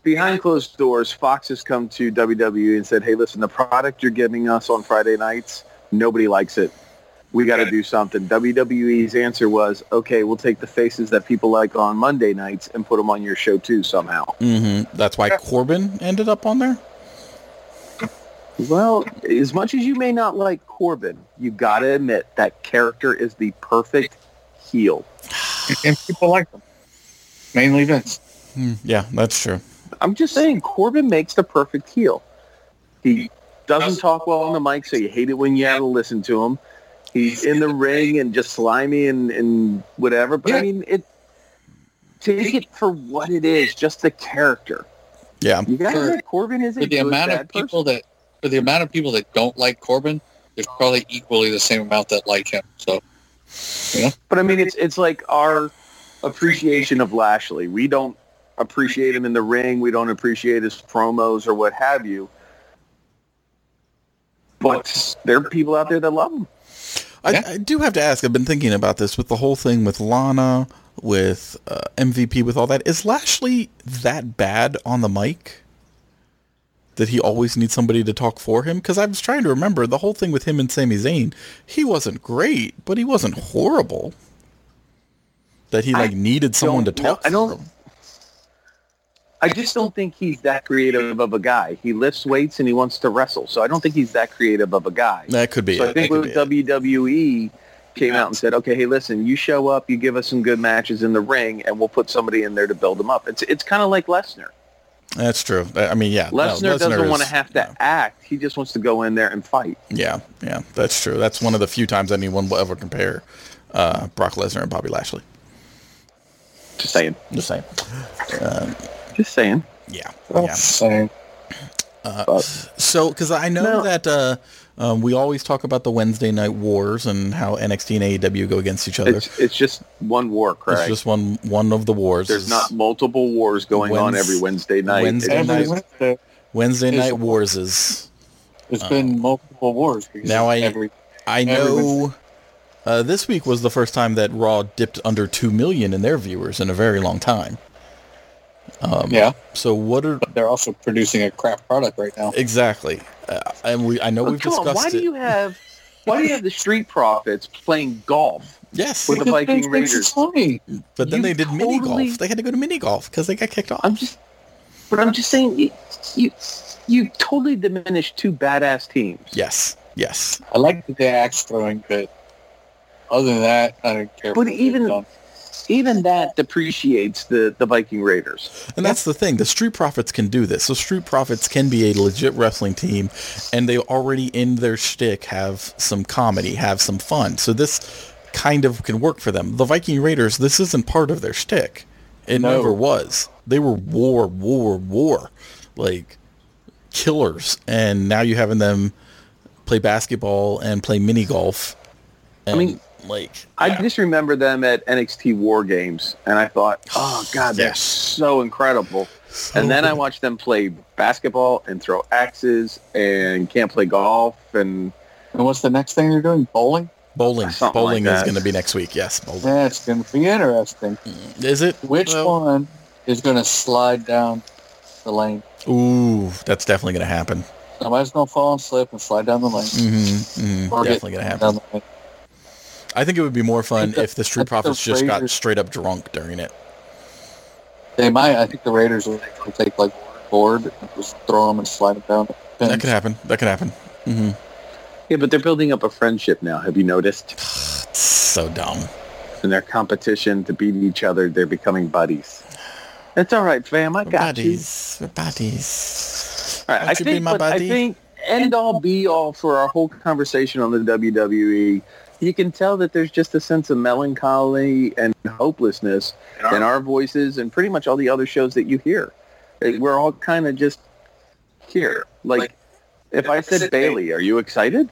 [SPEAKER 6] Behind closed doors, Fox has come to WWE and said, hey, listen, the product you're giving us on Friday nights, nobody likes it. We got to do something. WWE's answer was, okay, we'll take the faces that people like on Monday nights and put them on your show too somehow.
[SPEAKER 5] Mm-hmm. That's why Corbin ended up on there.
[SPEAKER 6] Well, as much as you may not like Corbin, you got to admit that character is the perfect heel.
[SPEAKER 4] and people like them. Mainly Vince.
[SPEAKER 5] Hmm, yeah, that's true.
[SPEAKER 6] I'm just saying, Corbin makes the perfect heel. He doesn't talk well on the mic, so you hate it when you have to listen to him. He's in the ring and just slimy and, and whatever. But I mean, it take it for what it is, just the character.
[SPEAKER 5] Yeah.
[SPEAKER 6] You guys
[SPEAKER 4] For-
[SPEAKER 6] Corbin is a
[SPEAKER 4] For the
[SPEAKER 6] good,
[SPEAKER 4] amount
[SPEAKER 6] bad
[SPEAKER 4] of people
[SPEAKER 6] person.
[SPEAKER 4] that for the amount of people that don't like Corbin, there's probably equally the same amount that like him. So
[SPEAKER 6] But I mean, it's it's like our appreciation of Lashley. We don't appreciate him in the ring. We don't appreciate his promos or what have you. But there are people out there that love him.
[SPEAKER 5] I,
[SPEAKER 4] Yeah.
[SPEAKER 5] I do have to ask. I've been thinking about this with the whole thing with Lana, with uh, MVP, with all that. Is Lashley that bad on the mic? That he always needs somebody to talk for him? Because I was trying to remember the whole thing with him and Sami Zayn. He wasn't great, but he wasn't horrible. That he like needed someone to talk
[SPEAKER 6] I
[SPEAKER 5] for
[SPEAKER 6] don't-
[SPEAKER 5] him.
[SPEAKER 6] I just don't think he's that creative of a guy. He lifts weights and he wants to wrestle, so I don't think he's that creative of a guy.
[SPEAKER 5] That could be
[SPEAKER 6] So
[SPEAKER 5] it.
[SPEAKER 6] I think with
[SPEAKER 5] be it.
[SPEAKER 6] WWE came out and said, okay, hey, listen, you show up, you give us some good matches in the ring, and we'll put somebody in there to build them up. It's it's kind of like Lesnar.
[SPEAKER 5] That's true. I mean, yeah. no,
[SPEAKER 6] Lesnar doesn't want to have to act. He just wants to go in there and fight.
[SPEAKER 5] Yeah, yeah, that's true. That's one of the few times anyone will ever compare uh, Brock Lesnar and Bobby Lashley.
[SPEAKER 6] Just saying.
[SPEAKER 5] Just saying.
[SPEAKER 6] Just saying.
[SPEAKER 5] Yeah,
[SPEAKER 4] Oh.
[SPEAKER 5] yeah.
[SPEAKER 4] Same.
[SPEAKER 5] So, because I know
[SPEAKER 6] No.
[SPEAKER 5] that uh, um, we always talk about the Wednesday night wars and how NXT and AEW go against each other. It's,
[SPEAKER 6] It's it's just one war, Craig.
[SPEAKER 5] just one one of the wars.
[SPEAKER 6] There's
[SPEAKER 5] is
[SPEAKER 6] not multiple wars going on every Wednesday night.
[SPEAKER 5] Wednesday
[SPEAKER 6] It's
[SPEAKER 5] night-
[SPEAKER 6] just-
[SPEAKER 4] Wednesday,
[SPEAKER 5] Wednesday
[SPEAKER 4] is-
[SPEAKER 5] night wars is.
[SPEAKER 4] There's been multiple wars.
[SPEAKER 5] Now I-
[SPEAKER 4] every
[SPEAKER 5] I know. Uh, this week was the first time that Raw dipped under two million in their viewers in a very long time.
[SPEAKER 4] yeah,
[SPEAKER 5] So what are
[SPEAKER 4] but they're also producing a crap product right now.
[SPEAKER 5] exactly? Uh, and we I know
[SPEAKER 6] Oh,
[SPEAKER 5] we've
[SPEAKER 6] come on, why
[SPEAKER 5] it.
[SPEAKER 6] do you have why do you have the Street Profits playing golf?
[SPEAKER 5] yes,
[SPEAKER 6] with the Viking Raiders?
[SPEAKER 4] money.
[SPEAKER 5] but then
[SPEAKER 6] you
[SPEAKER 5] they did mini golf. They had to go to mini golf because they got kicked off.
[SPEAKER 6] I'm just, but I'm just saying you you, you totally diminished two badass teams.
[SPEAKER 5] yes, yes.
[SPEAKER 4] I like the axe throwing, but other than that, I don't care.
[SPEAKER 6] But even-
[SPEAKER 4] done.
[SPEAKER 6] Even that depreciates the the Viking Raiders.
[SPEAKER 5] And that's the thing. The Street Profits can do this. So Street Profits can be a legit wrestling team, and they already in their shtick have some comedy, have some fun. So this kind of can work for them. The Viking Raiders, this isn't part of their shtick. It
[SPEAKER 4] No.
[SPEAKER 5] never was. They were war, war, war, like killers. And now you're having them play basketball and play mini golf. And
[SPEAKER 6] mean,
[SPEAKER 5] like
[SPEAKER 6] I just remember them at NXT War Games, and I thought, oh god, they're
[SPEAKER 5] Yes.
[SPEAKER 6] so incredible. and then I watched them play basketball and throw axes and can't play golf and
[SPEAKER 4] And what's the next thing they're doing? Bowling?
[SPEAKER 5] bowling.
[SPEAKER 6] Something
[SPEAKER 5] Bowling
[SPEAKER 6] like
[SPEAKER 5] is going to be next week. Yes, bowling.
[SPEAKER 4] That's going to be interesting.
[SPEAKER 5] Is it?
[SPEAKER 4] Which
[SPEAKER 5] Well,
[SPEAKER 4] one is going to slide down the lane?
[SPEAKER 5] Ooh, that's definitely going to happen.
[SPEAKER 4] Somebody's going to fall and slip and slide down the lane.
[SPEAKER 5] Mm-hmm, mm-hmm.
[SPEAKER 4] Or get
[SPEAKER 5] Definitely going to happen.
[SPEAKER 4] Down the lane.
[SPEAKER 5] I think it would be more fun
[SPEAKER 4] think the-
[SPEAKER 5] if the Street
[SPEAKER 4] I think the
[SPEAKER 5] just got straight up drunk during it.
[SPEAKER 4] They might. I think the Raiders will will take like board and just throw them and slide them down. the
[SPEAKER 5] That could happen. That could happen. hmm
[SPEAKER 6] yeah, but they're building up a friendship now. Have you noticed?
[SPEAKER 5] So dumb.
[SPEAKER 6] In their competition to beat each other, they're becoming buddies. It's all right, fam. I
[SPEAKER 5] We're
[SPEAKER 6] got
[SPEAKER 5] buddies. We're buddies.
[SPEAKER 6] All right, I
[SPEAKER 5] Won't you be
[SPEAKER 6] think,
[SPEAKER 5] my
[SPEAKER 6] but I think end all be all for our whole conversation on the WWE. You can tell that there's just a sense of melancholy and hopelessness in our voices and pretty much all the other shows that you hear. Uh, We're all kind of just here. Like, if I said Bayley, are you excited?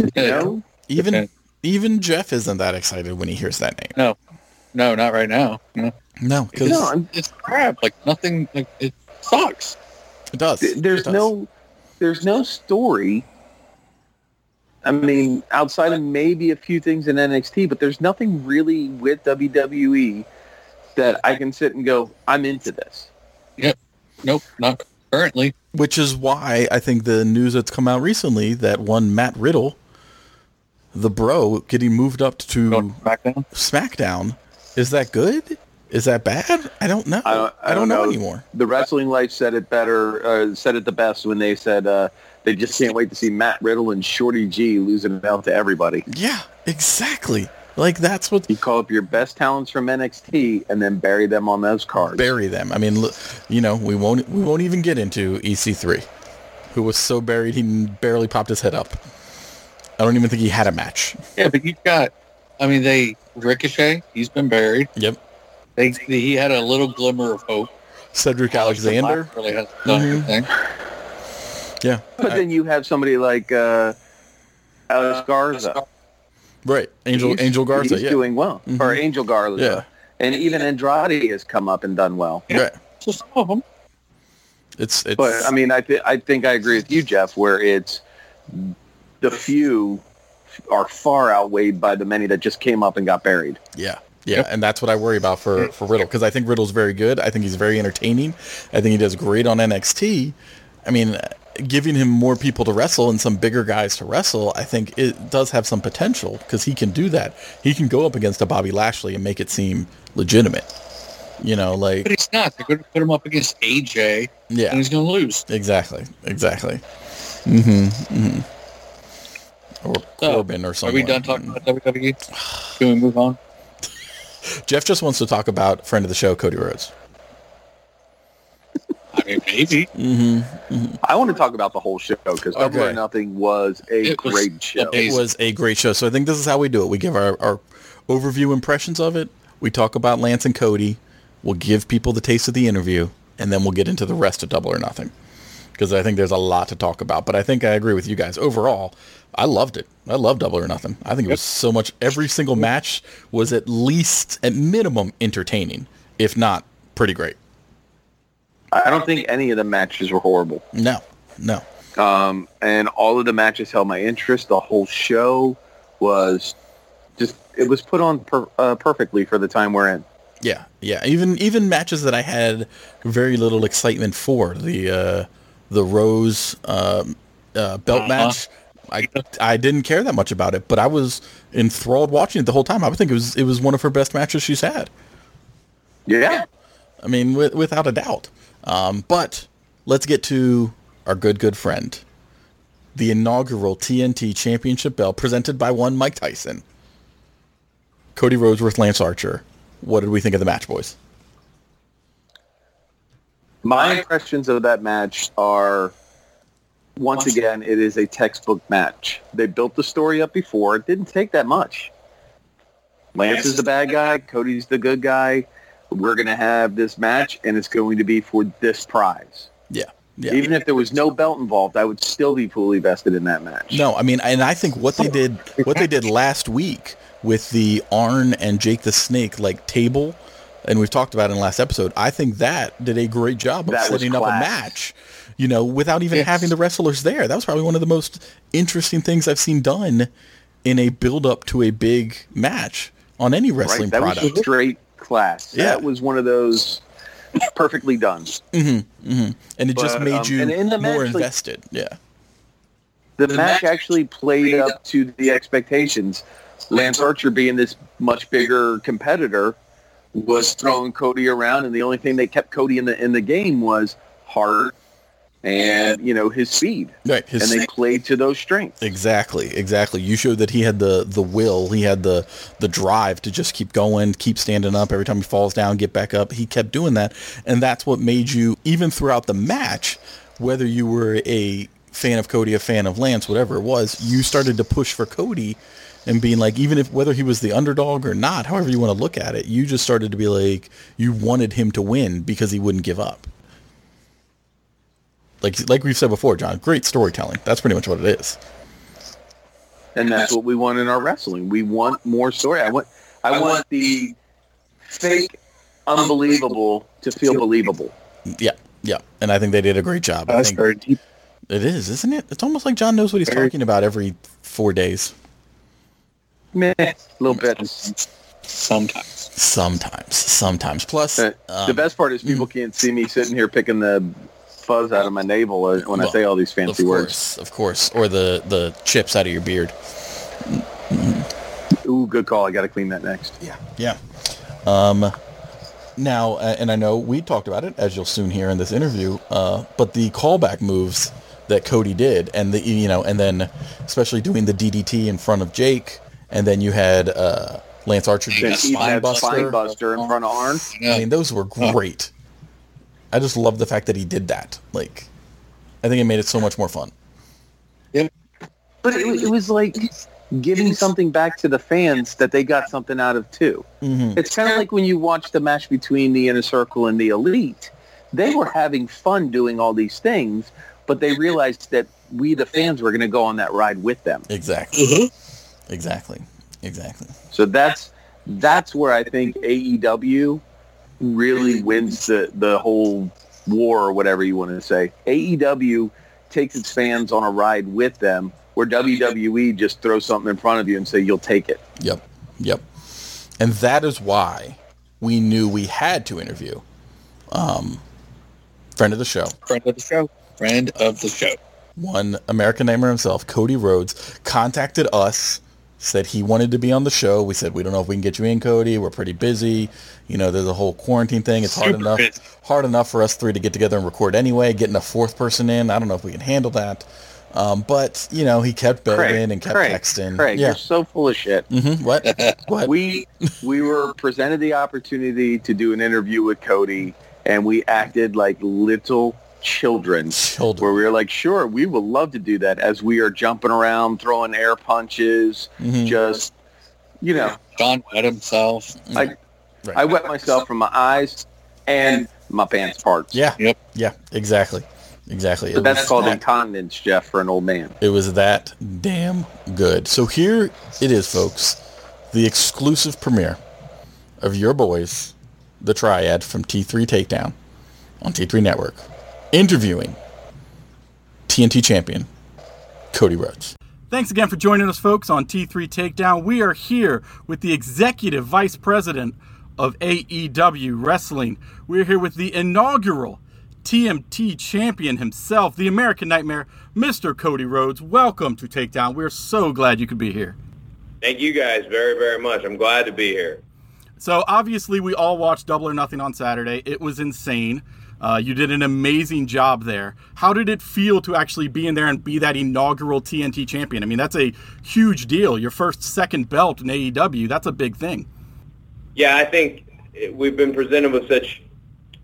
[SPEAKER 6] You
[SPEAKER 4] Yeah.
[SPEAKER 6] know?
[SPEAKER 5] Even
[SPEAKER 4] Okay.
[SPEAKER 5] even Jeff isn't that excited when he hears that name.
[SPEAKER 4] No, no, not right now. No.
[SPEAKER 5] No, because
[SPEAKER 6] No,
[SPEAKER 4] It's crap. Like nothing. Like it sucks.
[SPEAKER 5] it does.
[SPEAKER 6] there's
[SPEAKER 5] It does.
[SPEAKER 6] no there's no story i mean outside of maybe a few things in nxt but there's nothing really with wwe that i can sit and go i'm into this Yep.
[SPEAKER 4] Nope, not currently.
[SPEAKER 5] Which is why I think the news that's come out recently that one Matt Riddle, the bro, getting moved up to
[SPEAKER 4] Going back down.
[SPEAKER 5] SmackDown, is that good? Is that bad? I don't know.
[SPEAKER 6] I don't- I
[SPEAKER 5] don't
[SPEAKER 6] don't
[SPEAKER 5] know
[SPEAKER 6] know.
[SPEAKER 5] anymore.
[SPEAKER 6] the wrestling life said it better uh, said it the best when they said uh, they just can't wait to see matt riddle and shorty g losing it out to everybody
[SPEAKER 5] Yeah, exactly. Like that's what
[SPEAKER 6] you call up your best talents from nxt and then bury them on those cards
[SPEAKER 5] bury them. I mean, look, you know, we won't we won't even get into EC3, who was so buried he barely popped his head up. I don't even think he had a match.
[SPEAKER 4] Yeah, but you got. I mean, they Ricochet. He's been buried.
[SPEAKER 5] Yep.
[SPEAKER 4] They, he had a little glimmer of hope.
[SPEAKER 5] Cedric Alexander.
[SPEAKER 4] Really has done
[SPEAKER 5] Mhm.
[SPEAKER 4] Anything.
[SPEAKER 5] Yeah.
[SPEAKER 6] but then you have somebody like uh, alex garza
[SPEAKER 5] Right. Angel
[SPEAKER 6] He's-
[SPEAKER 5] Angel Garza.
[SPEAKER 6] He's
[SPEAKER 5] Yeah.
[SPEAKER 6] doing well.
[SPEAKER 5] Mhm.
[SPEAKER 6] Or Angel Garza.
[SPEAKER 5] Yeah.
[SPEAKER 6] And even Andrade has come up and done well.
[SPEAKER 5] Right.
[SPEAKER 4] So some of them.
[SPEAKER 5] It's it's
[SPEAKER 6] But I mean, I th- I think I agree with you, Jeff, where it's the few are far outweighed by the many that just came up and got buried.
[SPEAKER 5] Yeah. Yeah, and that's what I worry about for, for Riddle because I think Riddle's very good. I think he's very entertaining. I think he does great on NXT. I mean, giving him more people to wrestle and some bigger guys to wrestle, I think it does have some potential because he can do that. He can go up against a Bobby Lashley and make it seem legitimate. You know, like
[SPEAKER 4] But he's not. They're going to put him up against AJ,
[SPEAKER 5] Yeah.
[SPEAKER 4] and he's going to lose.
[SPEAKER 5] exactly, exactly. Mm-hmm. mm-hmm. Or
[SPEAKER 4] So,
[SPEAKER 5] Corbin or something.
[SPEAKER 4] Are we done talking about WWE? Can we move on?
[SPEAKER 5] Jeff just wants to talk about friend of the show, Cody Rhodes.
[SPEAKER 4] I mean, maybe. Mm-hmm.
[SPEAKER 6] I want to talk about the whole show because Double or Nothing was a
[SPEAKER 4] It was
[SPEAKER 6] great show.
[SPEAKER 4] amazing.
[SPEAKER 5] It was a great show. So I think this is how we do it. We give our, our overview impressions of it. We talk about Lance and Cody. We'll give people the taste of the interview, and then we'll get into the rest of Double or Nothing. Because I think there's a lot to talk about. But I think I agree with you guys. Overall, I loved it. I love Double or Nothing. I think it was so much. Every single match was at least, at minimum, entertaining, if not pretty great.
[SPEAKER 6] I don't think any of the matches were horrible.
[SPEAKER 5] No, no.
[SPEAKER 6] Um, and all of the matches held my interest. The whole show was just, it was put on per, uh, perfectly for the time we're in.
[SPEAKER 5] Yeah, yeah. Even even matches that I had very little excitement for the uh, the Rose um, uh, belt
[SPEAKER 4] Uh-huh.
[SPEAKER 5] match. I I didn't care that much about it, but I was enthralled watching it the whole time. I would think it was it was one of her best matches she's had.
[SPEAKER 6] Yeah.
[SPEAKER 5] I mean, with, without a doubt. Um, but let's get to our good good friend, the inaugural TNT Championship belt presented by one Mike Tyson. Cody Rhodes versus Lance Archer. What did we think of the match, boys?
[SPEAKER 6] My impressions of that match are, once again, it is a textbook match. They built the story up before. It didn't take that much. Lance is the bad guy. Cody's the good guy. We're going to have this match, and it's going to be for this prize.
[SPEAKER 5] Yeah, yeah.
[SPEAKER 6] Even if there was no belt involved, I would still be fully vested in that match.
[SPEAKER 5] No, I mean, and I think what they did, what they did last week with the Arn and Jake the Snake like table, and we've talked about it in the last episode. I think that did a great job of
[SPEAKER 6] That
[SPEAKER 5] setting up a match. You know, without even
[SPEAKER 4] Yes.
[SPEAKER 5] having the wrestlers there. That was probably one of the most interesting things I've seen done in a build up to a big match on any wrestling
[SPEAKER 6] right? That
[SPEAKER 5] product.
[SPEAKER 6] was straight class.
[SPEAKER 5] Yeah.
[SPEAKER 6] That was one of those perfectly done.
[SPEAKER 5] and it just made
[SPEAKER 6] um,
[SPEAKER 5] you
[SPEAKER 6] and in the
[SPEAKER 5] more
[SPEAKER 6] match, like-
[SPEAKER 5] invested. yeah.
[SPEAKER 6] the, match, actually played up to the expectations. Lance Archer being this much bigger competitor was throwing Cody around, and the only thing that kept Cody in the in the game was heart and you know his speed,
[SPEAKER 5] Right. His
[SPEAKER 6] and they played to those strengths.
[SPEAKER 5] Exactly, exactly. You showed that he had the the will, he had the the drive to just keep going, keep standing up every time he falls down, get back up. He kept doing that, and that's what made you even throughout the match, whether you were a fan of Cody, a fan of Lance, whatever it was, you started to push for Cody and being like even if whether he was the underdog or not, however you want to look at it, you just started to be like you wanted him to win because he wouldn't give up. Like like we've said before, John, great storytelling. That's pretty much what it is.
[SPEAKER 6] and that's what we want in our wrestling. We want more story. I want I want the fake unbelievable to feel believable.
[SPEAKER 5] Yeah, yeah, and I think they did a great job. I
[SPEAKER 4] That's
[SPEAKER 5] think
[SPEAKER 4] very deep.
[SPEAKER 5] it is, isn't it? It's almost like John knows what he's
[SPEAKER 4] Very-
[SPEAKER 5] talking about every four days.
[SPEAKER 6] Meh, a little bit.
[SPEAKER 4] Sometimes.
[SPEAKER 5] Sometimes, sometimes. Plus,
[SPEAKER 6] Uh,
[SPEAKER 5] um,
[SPEAKER 6] the best part is people can't see me sitting here picking the fuzz out of my navel uh, when I say all these
[SPEAKER 5] of
[SPEAKER 6] fancy words.
[SPEAKER 5] of course, or the the chips out of your beard.
[SPEAKER 6] Ooh, good call. I got to clean that next.
[SPEAKER 5] Yeah, yeah. Um, now, uh, and I know we talked about it as you'll soon hear in this interview. Uh, but the callback moves that Cody did, and the you know, and then especially doing the DDT in front of Jake, and then you had uh, Lance Archer do
[SPEAKER 6] Then
[SPEAKER 5] the spine buster.
[SPEAKER 6] spine buster in front of Arn.
[SPEAKER 5] I mean, those were great. I just love the fact that he did that. Like, I think it made it so much more fun.
[SPEAKER 6] Yeah, But it, was- it was like giving something back to the fans that they got something out of too.
[SPEAKER 5] Mm-hmm.
[SPEAKER 6] It's kind of like when you watch the match between the Inner Circle and the Elite. They were having fun doing all these things, but they realized that we, the fans, were going to go on that ride with them.
[SPEAKER 5] Exactly. Exactly. Exactly.
[SPEAKER 6] So that's that's where I think AEW really wins the the whole war or whatever you want to say. AEW takes its fans on a ride with them, where WWE just throws something in front of you and say you'll take it.
[SPEAKER 5] Yep. Yep. And that is why we knew we had to interview um, friend of the show,
[SPEAKER 4] Friend of the show. Friend of the show.
[SPEAKER 5] one American Nightmare himself, Cody Rhodes, contacted us said he wanted to be on the show. We said we don't know if we can get you in, Cody. We're pretty busy. You know, there's a whole quarantine thing. It's hard enough
[SPEAKER 4] busy.
[SPEAKER 5] hard enough for us three to get together and record anyway. Getting a fourth person in, I don't know if we can handle that. Um, but you know, he kept begging and kept
[SPEAKER 6] Craig,
[SPEAKER 5] texting.
[SPEAKER 6] Craig,
[SPEAKER 5] yeah.
[SPEAKER 6] you're so full of shit.
[SPEAKER 5] hmm What? what?
[SPEAKER 6] we we were presented the opportunity to do an interview with Cody, and we acted like little children.
[SPEAKER 5] Children.
[SPEAKER 6] Where we were like, sure, we would love to do that as we are jumping around, throwing air punches,
[SPEAKER 5] Mhm.
[SPEAKER 6] just, you know,
[SPEAKER 4] John wet himself.
[SPEAKER 6] I,
[SPEAKER 5] Right.
[SPEAKER 6] I wet myself from my eyes and my pants parts.
[SPEAKER 5] Yeah.
[SPEAKER 4] Yep.
[SPEAKER 5] Yeah. Exactly. Exactly.
[SPEAKER 6] But
[SPEAKER 5] It
[SPEAKER 6] that's called
[SPEAKER 5] that-
[SPEAKER 6] incontinence, Jeff, for an old man.
[SPEAKER 5] It was that damn good. So here it is, folks. The exclusive premiere of your boys, the Triad from T3 Takedown on T3 Network, interviewing TNT champion Cody Rhodes.
[SPEAKER 1] Thanks again for joining us, folks, on T3 Takedown. We are here with the Executive Vice President of AEW Wrestling. We're here with the inaugural TNT champion himself, the American Nightmare, Mr. Cody Rhodes. Welcome to Takedown. We're so glad you could be here.
[SPEAKER 7] Thank you guys very, very much. I'm glad to be here.
[SPEAKER 1] So obviously, we all watched Double or Nothing on Saturday. It was insane. Uh, you did an amazing job there. How did it feel to actually be in there and be that inaugural TNT champion? I mean, that's a huge deal. Your first second belt in AEW. That's a big thing.
[SPEAKER 7] Yeah, I think we've been presented with such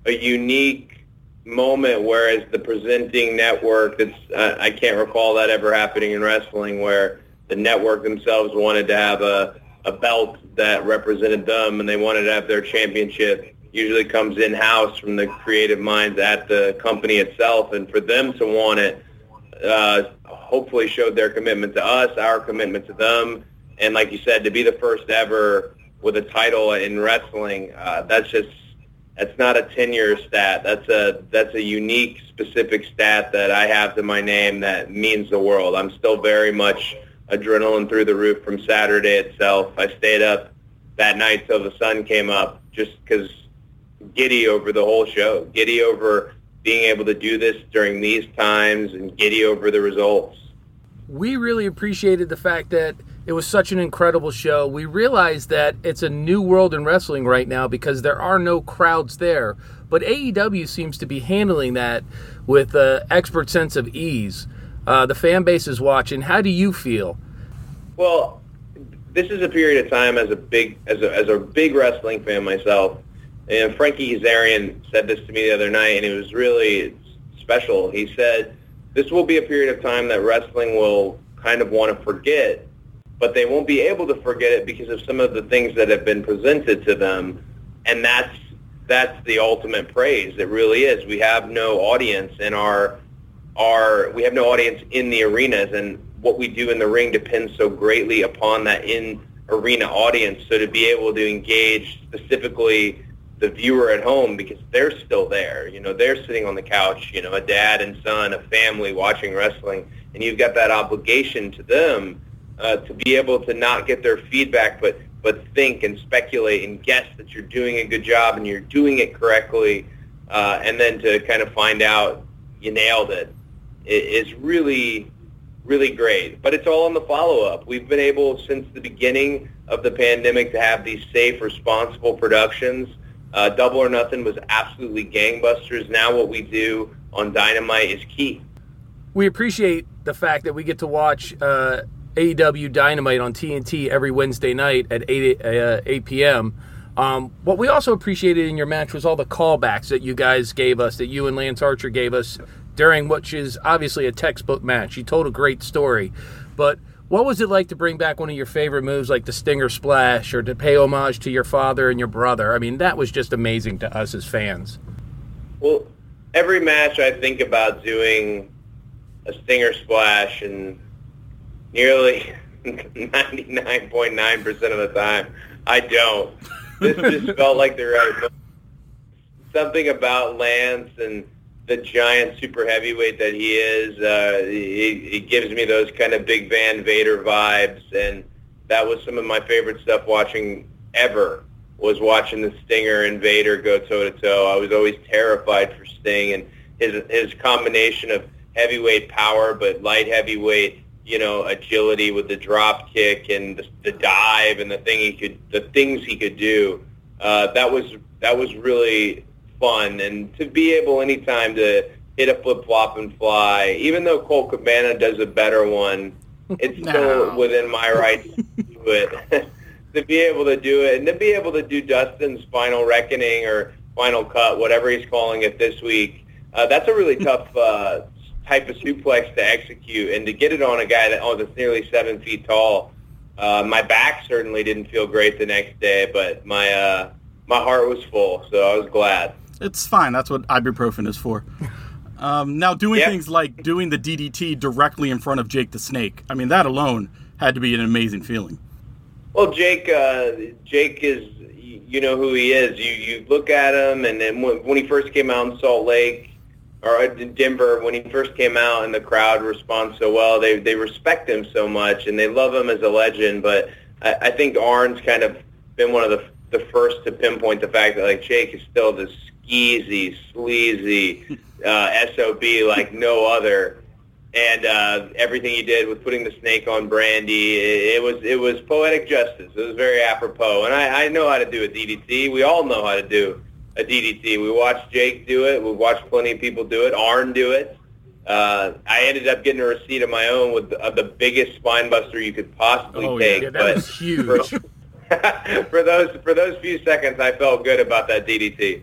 [SPEAKER 7] a unique moment, whereas the presenting network, that's, I can't recall that ever happening in wrestling, where the network themselves wanted to have a, a belt that represented them and they wanted to have their championship usually comes in-house from the creative minds at the company itself. And for them to want it, uh, hopefully showed their commitment to us, our commitment to them. And like you said, to be the first ever with a title in wrestling, uh, that's just that's not a 10-year stat. That's a that's a unique, specific stat that I have to my name that means the world. I'm still very much adrenaline through the roof from Saturday itself. I stayed up that night till the sun came up just because giddy over the whole show, giddy over being able to do this during these times, and giddy over the results.
[SPEAKER 8] we really appreciated the fact that it was such an incredible show. We realized that it's a new world in wrestling right now because there are no crowds there. But AEW seems to be handling that with an expert sense of ease. Uh, the fan base is watching. How do you feel?
[SPEAKER 7] Well, this is a period of time as a big as a, as a big wrestling fan myself. And Frankie Kazarian said this to me the other night, and it was really special. He said, "This will be a period of time that wrestling will kind of want to forget, but they won't be able to forget it because of some of the things that have been presented to them, and that's that's the ultimate praise. It really is. We have no audience in our our we have no audience in the arenas and what we do in the ring depends so greatly upon that in arena audience so to be able to engage specifically the viewer at home because they're still there you know they're sitting on the couch you know a dad and son a family watching wrestling and you've got that obligation to them uh, to be able to not get their feedback but but think and speculate and guess that you're doing a good job and you're doing it correctly uh, and then to kind of find out you nailed it i- really, really great. But it's all in the follow-up. We've been able since the beginning of the pandemic to have these safe, responsible productions. Uh, Double or Nothing was absolutely gangbusters. Now what we do on Dynamite is key.
[SPEAKER 8] We appreciate the fact that we get to watch uh, AEW Dynamite on TNT every Wednesday night at 8, uh, 8 p.m. Um, what we also appreciated in your match was all the callbacks that you guys gave us, that you and Lance Archer gave us during which is obviously a textbook match. You told a great story. But what was it like to bring back one of your favorite moves like the Stinger Splash or to pay homage to your father and your brother? I mean, that was just amazing to us as fans.
[SPEAKER 7] Well, every match I think about doing a stinger splash, and nearly 99.9% of the time, I don't. This just felt like the right move. Something about Lance and the giant super heavyweight that he is, uh, it, it gives me those kind of big Van Vader vibes, and that was some of my favorite stuff watching ever was watching the Stinger and Vader go toe to toe. I was always terrified for Sting and his his combination of heavyweight power but light heavyweight you know, agility with the drop kick and the, the dive and the thing he could, the things he could do. Uh, that was that was really fun, and to be able anytime to hit a flip flop and fly, even though Colt Cabana does a better one, it's still within my rights to do it. to be able to do it, and to be able to do Dustin's final reckoning or final cut, whatever he's calling it this week, uh, that's a really tough uh, type of suplex to execute, and to get it on a guy that oh that's nearly seven feet tall. Uh, my back certainly didn't feel great the next day, but my uh, my heart was full, so I was glad.
[SPEAKER 1] It's fine. That's what ibuprofen is for. Um, now, doing
[SPEAKER 7] Yep.
[SPEAKER 1] things like doing the DDT directly in front of Jake the Snake. I mean, that alone had to be an amazing feeling.
[SPEAKER 7] Well, Jake, uh, Jake is, you know who he is. You you look at him, and then when, when he first came out in Salt Lake or in Denver, when he first came out, and the crowd responds so well, they they respect him so much, and they love him as a legend. But I, I think Arn's kind of been one of the the first to pinpoint the fact that like Jake is still this skeezy, sleazy uh, sob like no other and uh, everything he did with putting the snake on Brandy, it, it was it was poetic justice. It was very apropos, and I, I know how to do a DDT. We all know how to do a DDT. We watched Jake do it. We watched plenty of people do it. Arn do it. Uh, I ended up getting a receipt of my own with the, of the biggest spine buster you could possibly
[SPEAKER 1] Oh,
[SPEAKER 7] take.
[SPEAKER 8] Yeah, that
[SPEAKER 7] but
[SPEAKER 8] was huge.
[SPEAKER 7] for, for those for those few seconds, I felt good about that DDT.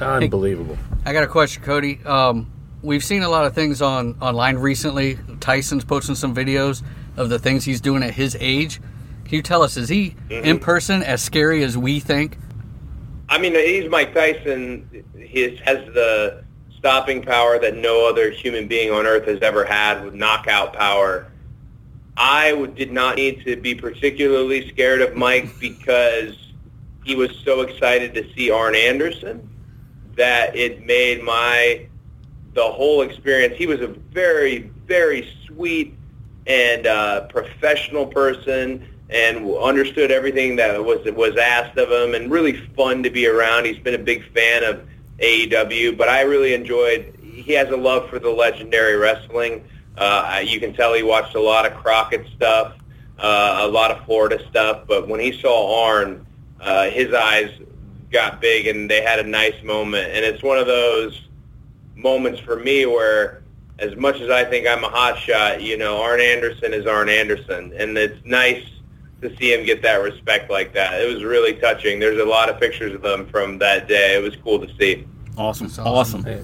[SPEAKER 8] Unbelievable.
[SPEAKER 9] I got a question, Cody. Um, we've seen a lot of things on online recently. Tyson's posting some videos of the things he's doing at his age. Can you tell us, is he in person as scary as we think?
[SPEAKER 7] I mean, he's Mike Tyson. He has the stopping power that no other human being on earth has ever had with knockout power. I did not need to be particularly scared of Mike because he was so excited to see Arn Anderson that it made my the whole experience. He was a very, very sweet and uh, professional person, and understood everything that was was asked of him, and really fun to be around. He's been a big fan of AEW, but I really enjoyed. He has a love for the legendary wrestling. Uh, you can tell he watched a lot of Crockett stuff, uh, a lot of Florida stuff. But when he saw Arn, uh, his eyes got big, and they had a nice moment. And it's one of those moments for me where, as much as I think I'm a hot shot, you know, Arn Anderson is Arn Anderson, and it's nice to see him get that respect like that. It was really touching. There's a lot of pictures of them from that day. It was cool to see.
[SPEAKER 1] Awesome.
[SPEAKER 9] That's
[SPEAKER 1] Awesome.
[SPEAKER 9] awesome.
[SPEAKER 8] Hey,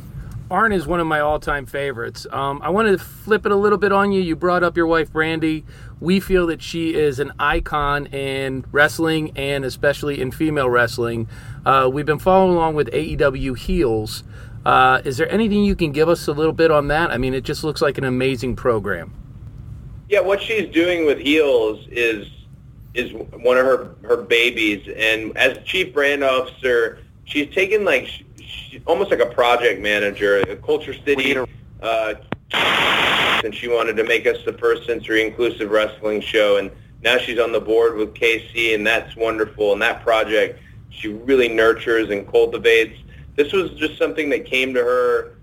[SPEAKER 8] Arn is one of my all-time favorites. Um, I wanted to flip it a little bit on you. You brought up your wife Brandy. We feel that she is an icon in wrestling and especially in female wrestling. Uh, we've been following along with AEW Heels. Uh, is there anything you can give us a little bit on that? I mean, it just looks like an amazing program.
[SPEAKER 7] Yeah, what she's doing with heels is is one of her her babies, and as chief brand officer, she's taken like sh sh almost like a project manager, a KultureCity, uh, and she wanted to make us the first sensory inclusive wrestling show, and now she's on the board with KC, and that's wonderful. And that project, she really nurtures and cultivates. This was just something that came to her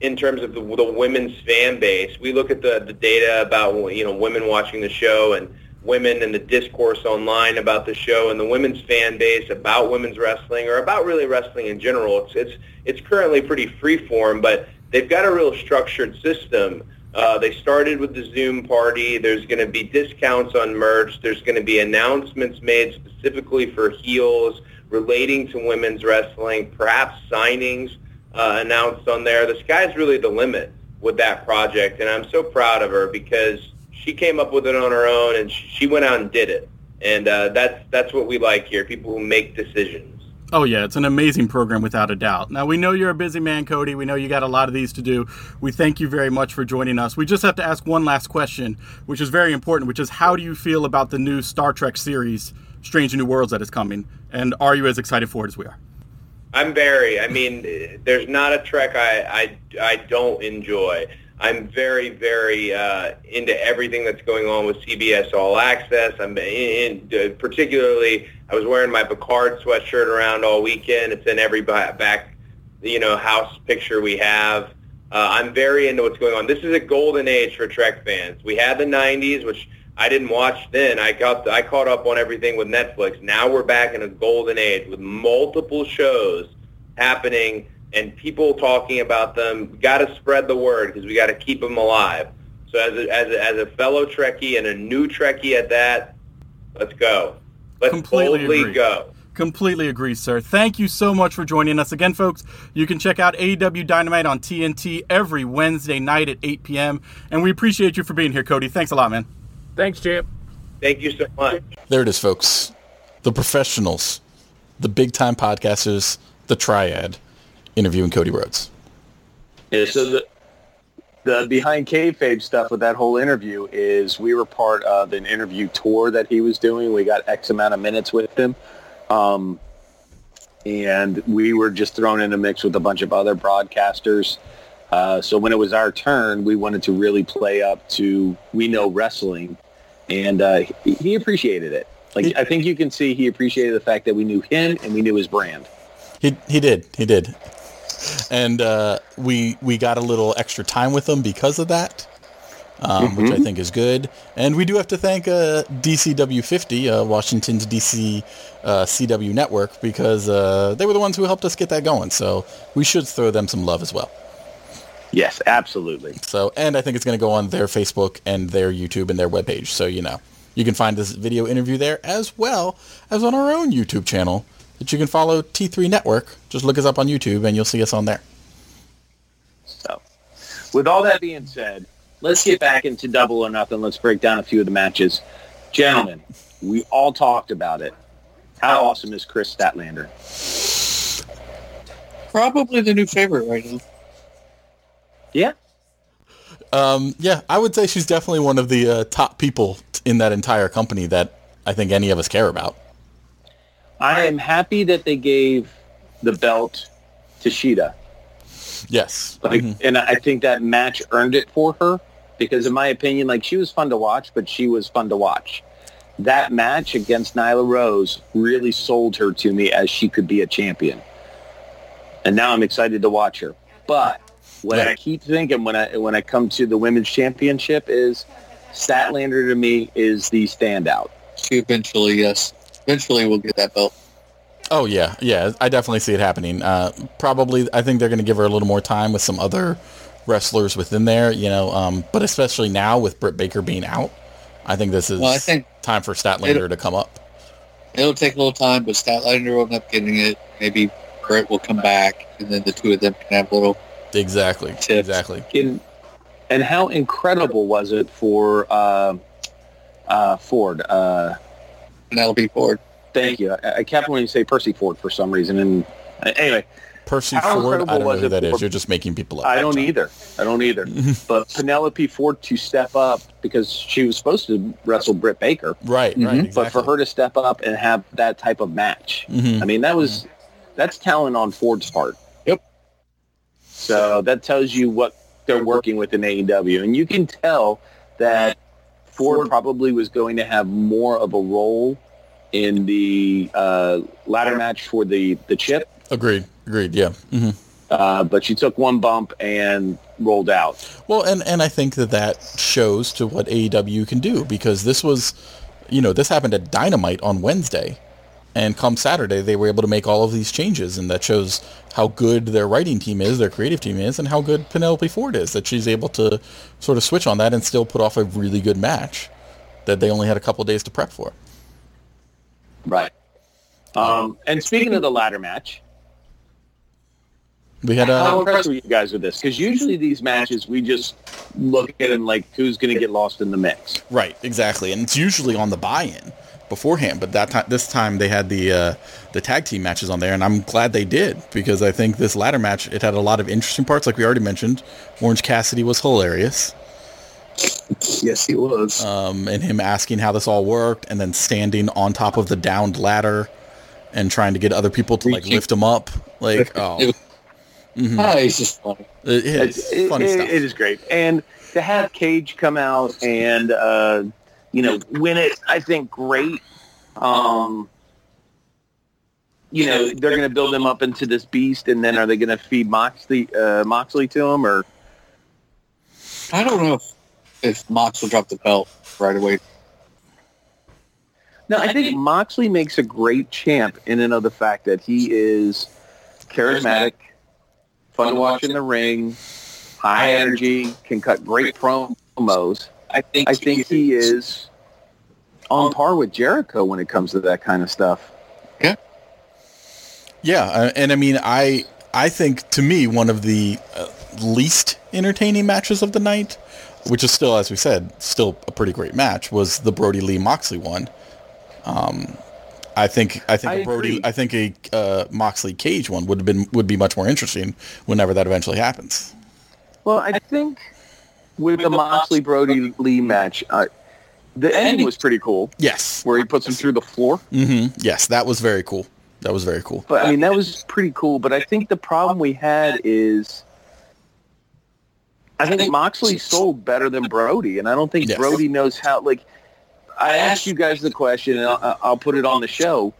[SPEAKER 7] in terms of the, the women's fan base. We look at the, the data about you know women watching the show and women and the discourse online about the show and the women's fan base about women's wrestling or about really wrestling in general. It's it's it's currently pretty freeform, but they've got a real structured system. Uh, they started with the Zoom party. There's going to be discounts on merch. There's going to be announcements made specifically for heels relating to women's wrestling, perhaps signings uh, announced on there. The sky's really the limit with that project, and I'm so proud of her because she came up with it on her own, and she, went out and did it. And uh, that's that's what we like here: people who make decisions.
[SPEAKER 1] Oh yeah, it's an amazing program without a doubt. Now we know you're a busy man, Cody. We know you got a lot of these to do. We thank you very much for joining us. We just have to ask one last question, which is very important, which is how do you feel about the new Star Trek series, Strange New Worlds, that is coming? And are you as excited for it as we are?
[SPEAKER 7] I'm very. I mean, there's not a Trek I I, I don't enjoy. I'm very, very uh, into everything that's going on with CBS All Access. I'm in, in, particularly. I was wearing my Picard sweatshirt around all weekend. It's in every back, you know, house picture we have. Uh, I'm very into what's going on. This is a golden age for Trek fans. We had the '90s, which I didn't watch then. I got I caught up on everything with Netflix. Now we're back in a golden age with multiple shows happening and people talking about them. We got to spread the word because we got to keep them alive. So as a, as a, as a fellow Trekkie and a new Trekkie at that, let's go. Let's
[SPEAKER 1] Completely
[SPEAKER 7] boldly
[SPEAKER 1] agree.
[SPEAKER 7] go.
[SPEAKER 1] Completely agree, sir. Thank you so much for joining us again, folks. You can check out AEW Dynamite on TNT every Wednesday night at 8 p.m. And we appreciate you for being here, Cody. Thanks a lot, man.
[SPEAKER 8] Thanks, champ.
[SPEAKER 7] Thank you so much.
[SPEAKER 5] There it is, folks. The professionals, the big time podcasters, the triad, interviewing Cody Rhodes.
[SPEAKER 6] Yeah, so the the behind kayfabe stuff with that whole interview is we were part of an interview tour that he was doing. We got X amount of minutes with him. Um, and we were just thrown in a mix with a bunch of other broadcasters. Uh, so when it was our turn, we wanted to really play up to we know wrestling, and uh, he, he appreciated it. Like I think you can see he appreciated the fact that we knew him and we knew his brand.
[SPEAKER 5] He he did he did, and uh, we we got a little extra time with him because of that, um, which I think is good. And we do have to thank uh, DCW 50, uh, Washington's DC uh, CW network, because uh, they were the ones who helped us get that going. So we should throw them some love as well.
[SPEAKER 6] Yes, absolutely.
[SPEAKER 5] So, and I think it's going to go on their Facebook and their YouTube and their webpage. So, you know, you can find this video interview there as well as on our own YouTube channel that you can follow T3 Network. Just look us up on YouTube and you'll see us on there.
[SPEAKER 6] So, with all that being said, let's get back into double or nothing. Let's break down a few of the matches. Gentlemen, we all talked about it. How awesome is Kris Statlander?
[SPEAKER 4] Probably the new favorite right now.
[SPEAKER 6] Yeah,
[SPEAKER 5] Um, yeah, I would say she's definitely one of the uh, top people in that entire company that I think any of us care about.
[SPEAKER 6] I am happy that they gave the belt to Shida.
[SPEAKER 5] Yes.
[SPEAKER 6] Like,
[SPEAKER 5] Mhm.
[SPEAKER 6] and I think that match earned it for her because, in my opinion, like she was fun to watch, but she was fun to watch. That match against Nyla Rose really sold her to me as she could be a champion, and now I'm excited to watch her. But what
[SPEAKER 5] Yeah.
[SPEAKER 6] I keep thinking when I when I come to the women's championship is Statlander to me is the standout.
[SPEAKER 4] She eventually, yes. Eventually we'll get that belt.
[SPEAKER 5] Oh yeah, yeah. I definitely see it happening. Uh, probably, I think they're going to give her a little more time with some other wrestlers within there. You know, um, but especially now with Britt Baker being out, I think this is
[SPEAKER 4] Well, I think
[SPEAKER 5] time for Statlander to come up.
[SPEAKER 4] it'll take a little time, but Statlander will end up getting it. Maybe Britt will come back, and then the two of them can have a little.
[SPEAKER 5] Exactly.
[SPEAKER 4] Tips.
[SPEAKER 5] Exactly.
[SPEAKER 6] In, and how incredible was it for uh, uh, Ford? Uh,
[SPEAKER 4] Penelope Ford.
[SPEAKER 6] Thank you. I, I kept wanting to say Percy Ford for some reason. And uh, anyway,
[SPEAKER 5] Percy
[SPEAKER 6] How
[SPEAKER 5] Ford. I don't know who
[SPEAKER 6] it
[SPEAKER 5] that is.
[SPEAKER 6] for-
[SPEAKER 5] You're just making people up.
[SPEAKER 6] I don't either. I don't either. but Penelope Ford to step up because she was supposed to wrestle Britt Baker,
[SPEAKER 5] Right. Right.
[SPEAKER 6] Mm-hmm. but
[SPEAKER 5] Exactly.
[SPEAKER 6] for her to step up and have that type of match,
[SPEAKER 5] Mhm.
[SPEAKER 6] I mean, that was that's talent on Ford's part. So that tells you what they're working with in AEW, and you can tell that Ford probably was going to have more of a role in the uh, ladder match for the the chip,
[SPEAKER 5] Agreed. Agreed. Yeah. hmm
[SPEAKER 6] uh, but she took one bump and rolled out.
[SPEAKER 5] Well, and and I think that that shows to what AEW can do because this was, you know, this happened at Dynamite on Wednesday, and come Saturday they were able to make all of these changes, and that shows how good their writing team is, their creative team is, and how good Penelope Ford is that she's able to sort of switch on that and still put off a really good match that they only had a couple days to prep for.
[SPEAKER 6] Right. Um, and speaking of the ladder match,
[SPEAKER 5] We had
[SPEAKER 6] how
[SPEAKER 5] a
[SPEAKER 6] impressed were you guys with this? Because usually these matches, we just look at and like who's going to get lost in the mix.
[SPEAKER 5] Right, exactly, and it's usually on the buy-in beforehand. But that time, this time they had the uh, the tag team matches on there, and I'm glad they did because I think this ladder match it had a lot of interesting parts, like we already mentioned. Orange Cassidy was hilarious,
[SPEAKER 4] Yes, he was.
[SPEAKER 5] um, and him asking how this all worked, and then standing on top of the downed ladder and trying to get other people to like lift him up. Like, oh,
[SPEAKER 4] was-
[SPEAKER 5] mhm.
[SPEAKER 4] Ah, he's just funny.
[SPEAKER 5] it is
[SPEAKER 6] It's- it-
[SPEAKER 5] funny
[SPEAKER 6] it-
[SPEAKER 5] stuff.
[SPEAKER 6] it is great, and to have Cage come out and uh, you know win it, I think great. Um, you know they're going to build him up into this beast, and then are they going to feed Moxley uh, Moxley to him, or
[SPEAKER 4] I don't know if, if Mox will drop the belt right away.
[SPEAKER 6] No, I think Moxley makes a great champ in and of the fact that he is charismatic, fun to watch in the ring, high energy, can cut great promos.
[SPEAKER 4] I think
[SPEAKER 6] I think he is on par with Jericho when it comes to that kind of stuff.
[SPEAKER 5] Yeah, uh, and I mean, I I think to me one of the uh, least entertaining matches of the night, which is still, as we said, still a pretty great match, was the Brodie Lee Moxley one. Um, I think I think
[SPEAKER 6] I
[SPEAKER 5] a Brodie
[SPEAKER 6] agree.
[SPEAKER 5] I think a uh, Moxley Cage one would have been would be much more interesting whenever that eventually happens.
[SPEAKER 6] Well, I think with the Moxley Brodie Lee match, uh, the ending was pretty cool,
[SPEAKER 5] Yes.
[SPEAKER 6] where he puts him through the floor.
[SPEAKER 5] hmm Yes, that was very cool. That was very cool.
[SPEAKER 6] But I mean, that was pretty cool. But I think the problem we had is, I think Moxley sold better than Brodie, and I don't think
[SPEAKER 5] Yes.
[SPEAKER 6] Brodie knows how. Like, I asked you guys the question, and I'll, I'll put it on the show: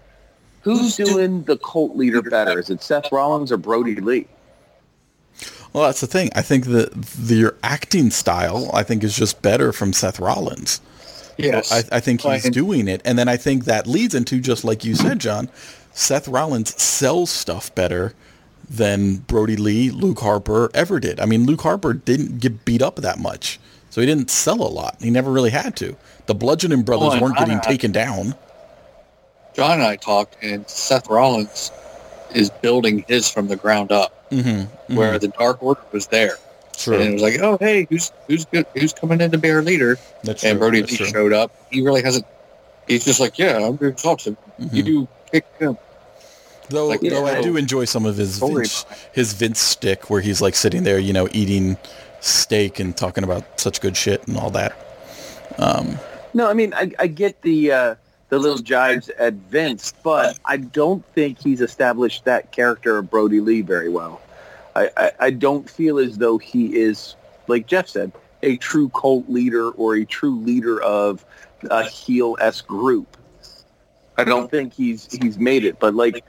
[SPEAKER 6] Who's doing the cult leader better? Is it Seth Rollins or Brodie Lee?
[SPEAKER 5] Well, that's the thing. I think that the your acting style, I think, is just better from Seth Rollins.
[SPEAKER 4] Yes.
[SPEAKER 5] I, I think he's doing it, and then I think that leads into just like you said, John. Seth Rollins sells stuff better than Brodie Lee, Luke Harper ever did. I mean, Luke Harper didn't get beat up that much, so he didn't sell a lot. He never really had to. The Bludgeoning Brothers
[SPEAKER 4] Well,
[SPEAKER 5] weren't getting
[SPEAKER 4] I-
[SPEAKER 5] taken down.
[SPEAKER 4] John and I talked, and Seth Rollins is building his from the ground up,
[SPEAKER 5] Mm-hmm.
[SPEAKER 4] where the Dark Order was there,
[SPEAKER 5] True.
[SPEAKER 4] and it was like, oh hey, who's who's good, who's coming in to be our leader?
[SPEAKER 5] That's
[SPEAKER 4] and
[SPEAKER 5] true.
[SPEAKER 4] Brodie
[SPEAKER 5] That's
[SPEAKER 4] Lee
[SPEAKER 5] true.
[SPEAKER 4] showed up. He really hasn't. He's just like, yeah, I'm going to talk to him. You
[SPEAKER 5] Mhm.
[SPEAKER 4] do pick him.
[SPEAKER 5] Though,
[SPEAKER 4] Like,
[SPEAKER 5] though I do enjoy some of his Vince, his Vince stick where he's like sitting there, you know, eating steak and talking about such good shit and all that. Um,
[SPEAKER 6] No, I mean, I, I get the uh, the little jibes at Vince, but I don't think he's established that character of Brodie Lee very well. I, I, I don't feel as though he is, like Jeff said, a true cult leader or a true leader of a heel s group. I don't think he's he's made it. But like,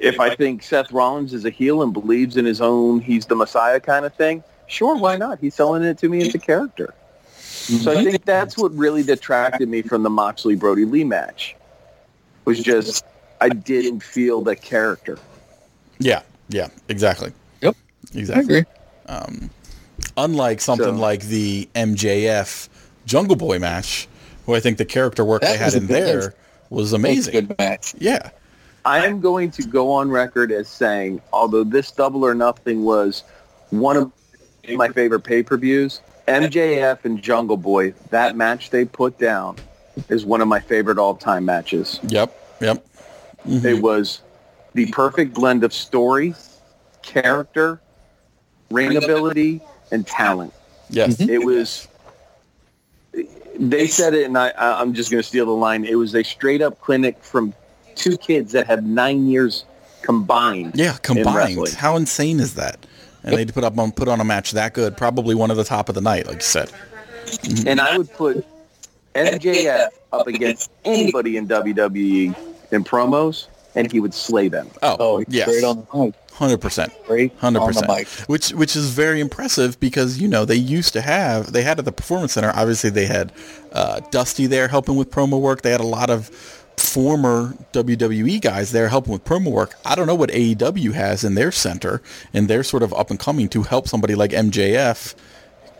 [SPEAKER 6] if I think Seth Rollins is a heel and believes in his own, he's the Messiah kind of thing. Sure, why not? He's selling it to me as a character. So I think that's what really detracted me from the Moxley Brodie Lee match. Was just I didn't feel the character.
[SPEAKER 5] yeah, yeah, exactly.
[SPEAKER 4] Yep.
[SPEAKER 5] Exactly. Um, unlike something
[SPEAKER 6] So-
[SPEAKER 5] like the MJF Jungle Boy match, who I think the character work they had
[SPEAKER 4] was a
[SPEAKER 5] in
[SPEAKER 4] good-
[SPEAKER 5] there was
[SPEAKER 4] a
[SPEAKER 5] amazing.
[SPEAKER 4] good match.
[SPEAKER 5] Yeah.
[SPEAKER 6] I am going to go on record as saying, although this double or nothing was one of my favorite pay-per-views, MJF and Jungle Boy, that match they put down is one of my favorite all-time matches.
[SPEAKER 5] Yep. Yep.
[SPEAKER 6] It mm-hmm. was the perfect blend of story, character, ring ability, and talent.
[SPEAKER 5] Yes.
[SPEAKER 6] It was. They said it, and I, I- I'm just going to steal the line. It was a straight up clinic from two kids that have nine years combined.
[SPEAKER 5] Yeah, combined.
[SPEAKER 6] wrestling.
[SPEAKER 5] How insane is that? And they put up on put on a match that good, probably one of the top of the night, like you said.
[SPEAKER 6] And I would put MJF up against anybody in WWE in promos, and he would slay them.
[SPEAKER 5] Oh,
[SPEAKER 4] Oh,
[SPEAKER 5] yes,
[SPEAKER 4] great on the mic.
[SPEAKER 5] hundred percent.
[SPEAKER 4] Great
[SPEAKER 5] hundred percent. which which is very impressive because you know they used to have they had at the performance center. Obviously, they had uh, Dusty there helping with promo work. They had a lot of former WWE guys there helping with promo work. I don't know what AEW has in their center and they're sort of up and coming to help somebody like MJF